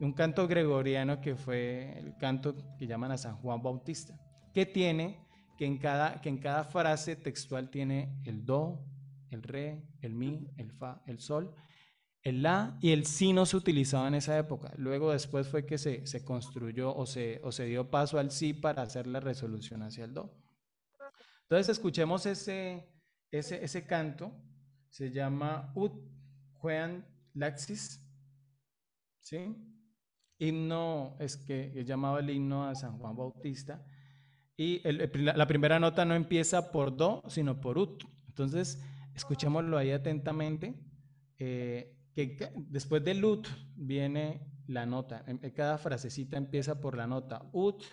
un canto gregoriano que fue el canto que llaman a San Juan Bautista, que tiene, que en cada, que en cada frase textual tiene el do, el re, el mi, el fa, el sol, el la y el si no se utilizaba en esa época. Luego después fue que se, se construyó o se, o se dio paso al si para hacer la resolución hacia el do. Entonces escuchemos ese, ese, ese canto, se llama Ut Juan Laxis, ¿sí? Himno es que llamaba el himno a San Juan Bautista. Y la primera nota no empieza por do, sino por ut. Entonces, escuchémoslo ahí atentamente. Eh, que después del ut viene la nota. Cada frasecita empieza por la nota ut,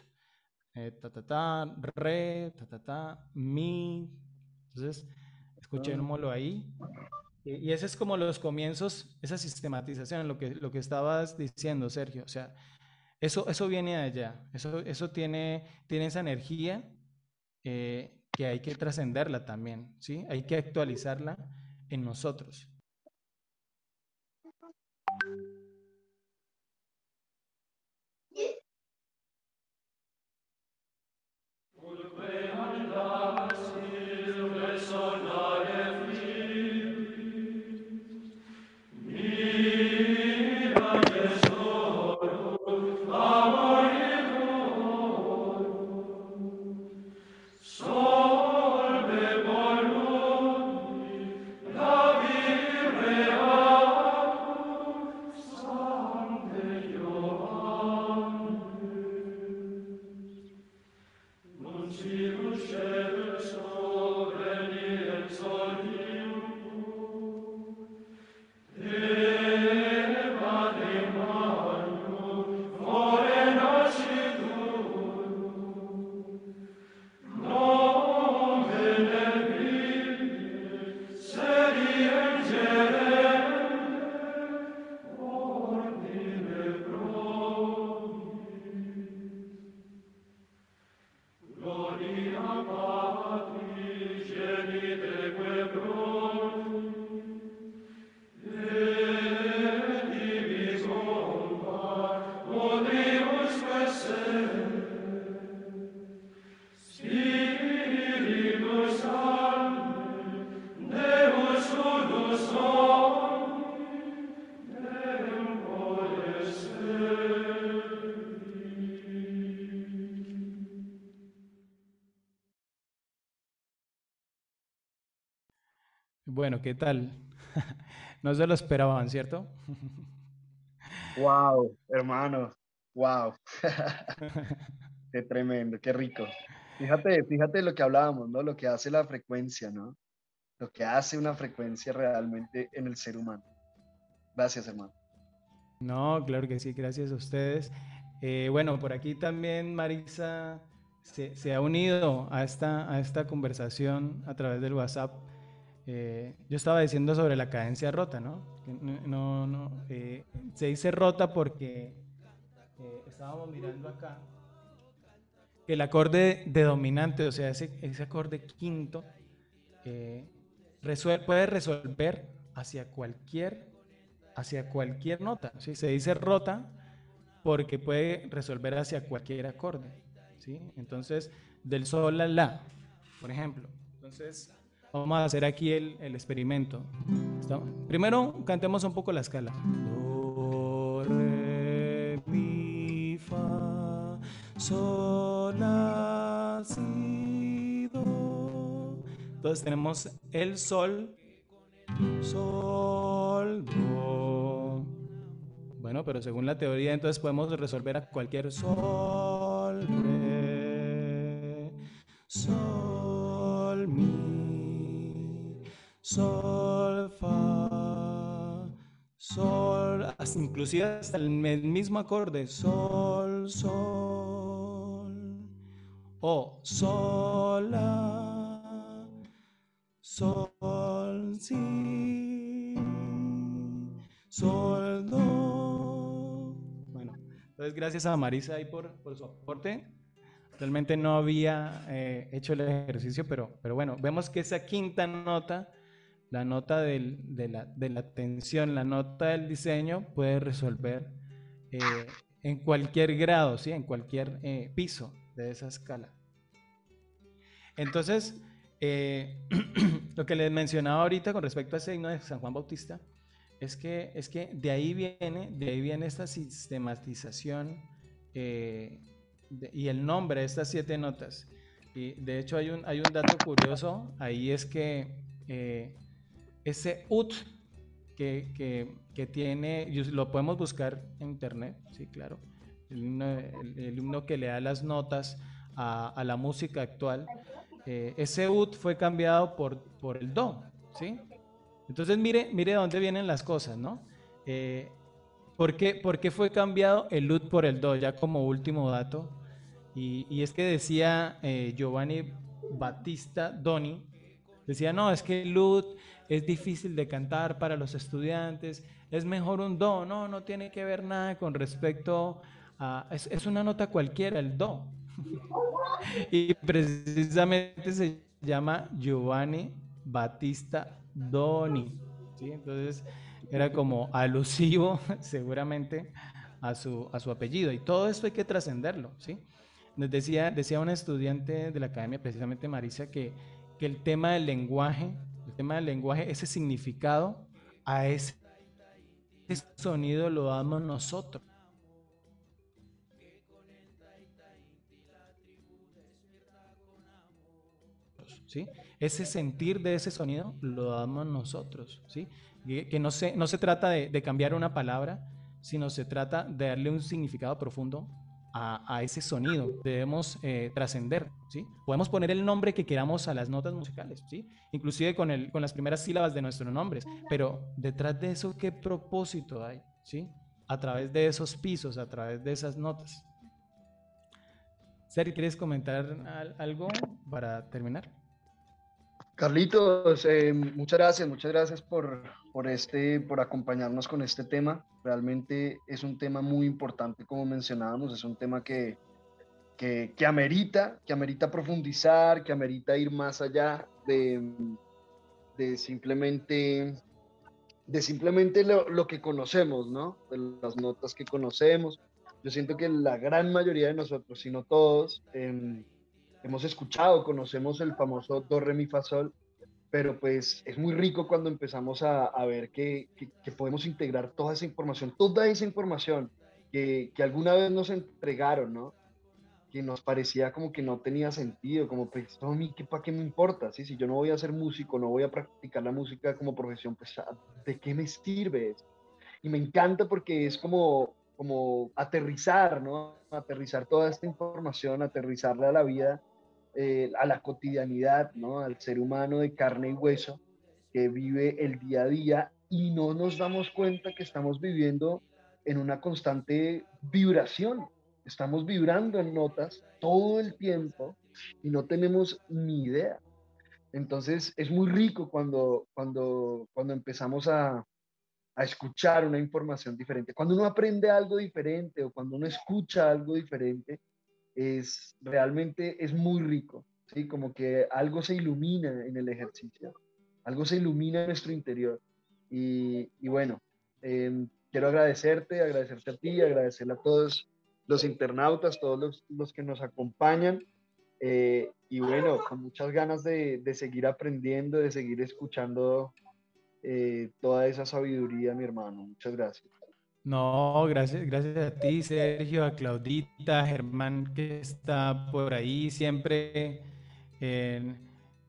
eh, ta, ta, ta, re, ta, ta, ta, mi. Entonces, escuchémoslo ahí. Y ese es como los comienzos, esa sistematización, lo que, lo que estabas diciendo, Sergio. O sea, eso, eso viene de allá, eso, eso tiene, tiene esa energía eh, que hay que trascenderla también, ¿sí? Hay que actualizarla en nosotros. ¿Qué tal? no se lo esperaban, ¿cierto? wow, hermano, wow. qué tremendo, qué rico. Fíjate, fíjate lo que hablábamos, ¿no? Lo que hace la frecuencia, ¿no? Lo que hace una frecuencia realmente en el ser humano. Gracias, hermano. No, claro que sí, gracias a ustedes. Eh, bueno, por aquí también Marisa se, se, ha unido a esta, a esta conversación a través del WhatsApp. Eh, yo estaba diciendo sobre la cadencia rota, ¿no? no, no eh, se dice rota porque estábamos mirando acá, el acorde de dominante, o sea, ese, acorde quinto, eh, puede resolver hacia cualquier, hacia cualquier nota. ¿sí? Se dice rota porque puede resolver hacia cualquier acorde. ¿sí? Entonces, del sol a la, por ejemplo. Entonces, vamos a hacer aquí el, experimento. Primero, cantemos un poco la escala. Do, re, mi, fa, sol, la, si, do. Entonces tenemos el sol, sol, do. Bueno, pero según la teoría, entonces podemos resolver a cualquier sol, re, sol, sol, fa, sol, inclusive hasta el mismo acorde, sol, sol, o sol, la, sol, si, sol, do. Bueno, entonces gracias a Marisa ahí por, por su aporte. Realmente no había eh, hecho el ejercicio, pero, pero bueno, vemos que esa quinta nota, la nota del, de, la, de, la, tensión, la nota del diseño, puede resolver eh, en cualquier grado, ¿sí? en cualquier eh, piso de esa escala. Entonces, lo que les mencionaba ahorita con respecto a ese signo de San Juan Bautista, es que, es que de ahí viene, de ahí viene esta sistematización y el nombre de estas siete notas. Y de hecho hay un, hay un dato curioso, ahí es que eh, ese UT que, que, que, tiene, lo podemos buscar en internet, sí, claro, el himno, que le da las notas a, la música actual, eh, ese UT fue cambiado por, por el Do, ¿sí? Entonces mire, mire dónde vienen las cosas, ¿no? Eh, ¿por, qué, ¿Por qué fue cambiado el UT por el Do? Ya como último dato. Y, es que decía eh, Giovanni Battista Doni, decía, no, es que el UT es difícil de cantar para los estudiantes, es mejor un do, no, no tiene que ver nada con respecto a, es, es una nota cualquiera, el do. y precisamente se llama Giovanni Battista Doni. ¿sí? Entonces era como alusivo seguramente a su, a su apellido. Y todo esto hay que trascenderlo. ¿sí? Nos decía, decía una estudiante de la academia, precisamente Marisa, que, que el tema del lenguaje, tema del lenguaje, ese significado, a ese, sonido lo damos nosotros. ¿Sí? Ese sentir de ese sonido lo damos nosotros, ¿sí? Que no se, no se trata de, de cambiar una palabra, sino se trata de darle un significado profundo a, ese sonido, debemos eh, trascender, ¿sí? Podemos poner el nombre que queramos a las notas musicales, ¿sí? Inclusive con, el, con las primeras sílabas de nuestros nombres, pero detrás de eso, ¿qué propósito hay, ¿sí? A través de esos pisos, a través de esas notas. Seri, ¿quieres comentar algo para terminar? Carlitos, eh, muchas gracias, muchas gracias por, por, este, por acompañarnos con este tema. Realmente es un tema muy importante, como mencionábamos, es un tema que, que, que amerita, que amerita profundizar, que amerita ir más allá de, de simplemente, de simplemente lo, lo, que conocemos, ¿no? De las notas que conocemos. Yo siento que la gran mayoría de nosotros, si no todos, eh, hemos escuchado, conocemos el famoso do, re, mi, fa, sol, pero pues es muy rico cuando empezamos a, a ver que, que, podemos integrar toda esa información, toda esa información que, que alguna vez nos entregaron, ¿no? Que nos parecía como que no tenía sentido, como pues, a mí, ¿qué, ¿para qué me importa? ¿sí? Si yo no voy a ser músico, no voy a practicar la música como profesión, pues ¿de qué me sirve eso? Y me encanta porque es como, como aterrizar, ¿no? Aterrizar toda esta información, aterrizarla a la vida eh, a la cotidianidad, ¿no? al ser humano de carne y hueso que vive el día a día y no nos damos cuenta que estamos viviendo en una constante vibración. Estamos vibrando en notas todo el tiempo y no tenemos ni idea. Entonces es muy rico cuando, cuando, cuando empezamos a, a escuchar una información diferente. Cuando uno aprende algo diferente o cuando uno escucha algo diferente, es realmente es muy rico, ¿sí? Como que algo se ilumina en el ejercicio, algo se ilumina en nuestro interior. Y, bueno, em, quiero agradecerte, agradecerte a ti, agradecerle a todos los internautas, todos los, los que nos acompañan. Eh, y bueno, con muchas ganas de, de, seguir aprendiendo, de seguir escuchando eh, toda esa sabiduría, mi hermano. Muchas gracias. No, gracias, gracias a ti, Sergio, a Claudita, Germán, que está por ahí siempre en,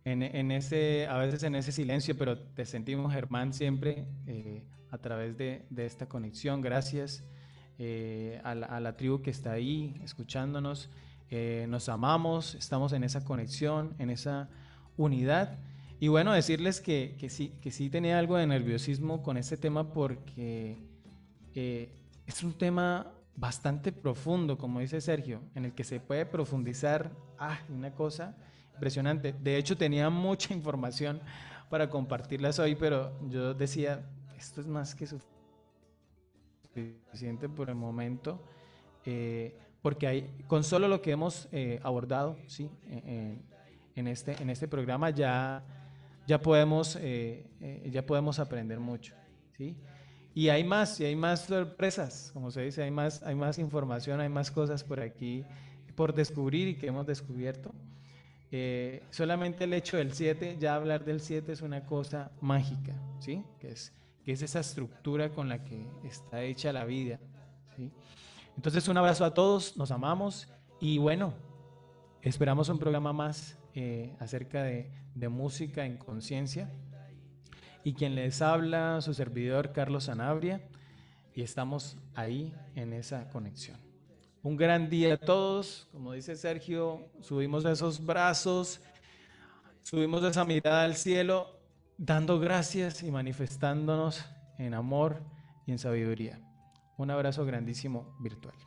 en, ese, a veces en ese silencio, pero te sentimos, Germán, siempre eh, a través de, de, esta conexión. Gracias eh, a, la, tribu que está ahí escuchándonos. nos amamos, estamos en esa conexión, en esa unidad. Y bueno, decirles que, que, sí, que sí tenía algo de nerviosismo con este tema porque eh, es un tema bastante profundo, como dice Sergio, en el que se puede profundizar, ah, una cosa impresionante. De hecho, tenía mucha información para compartirlas hoy, pero yo decía, esto es más que suficiente por el momento, eh, porque con solo lo que hemos eh, abordado, ¿sí? en, este, en este programa ya ya podemos, eh, eh, ya podemos aprender mucho. ¿sí? Y hay más, y hay más sorpresas, como se dice, hay más, hay más información, hay más cosas por aquí por descubrir y que hemos descubierto. Eh, solamente el hecho del 7, ya hablar del 7 es una cosa mágica, ¿sí? Que es, que es esa estructura con la que está hecha la vida, ¿sí? Entonces, un abrazo a todos, nos amamos y bueno, esperamos un programa más acerca de, de música en conciencia. Y quien les habla, su servidor Carlos Sanabria, y estamos ahí en esa conexión. Un gran día a todos, como dice Sergio, subimos esos brazos, subimos esa mirada al cielo, dando gracias y manifestándonos en amor y en sabiduría. Un abrazo grandísimo virtual.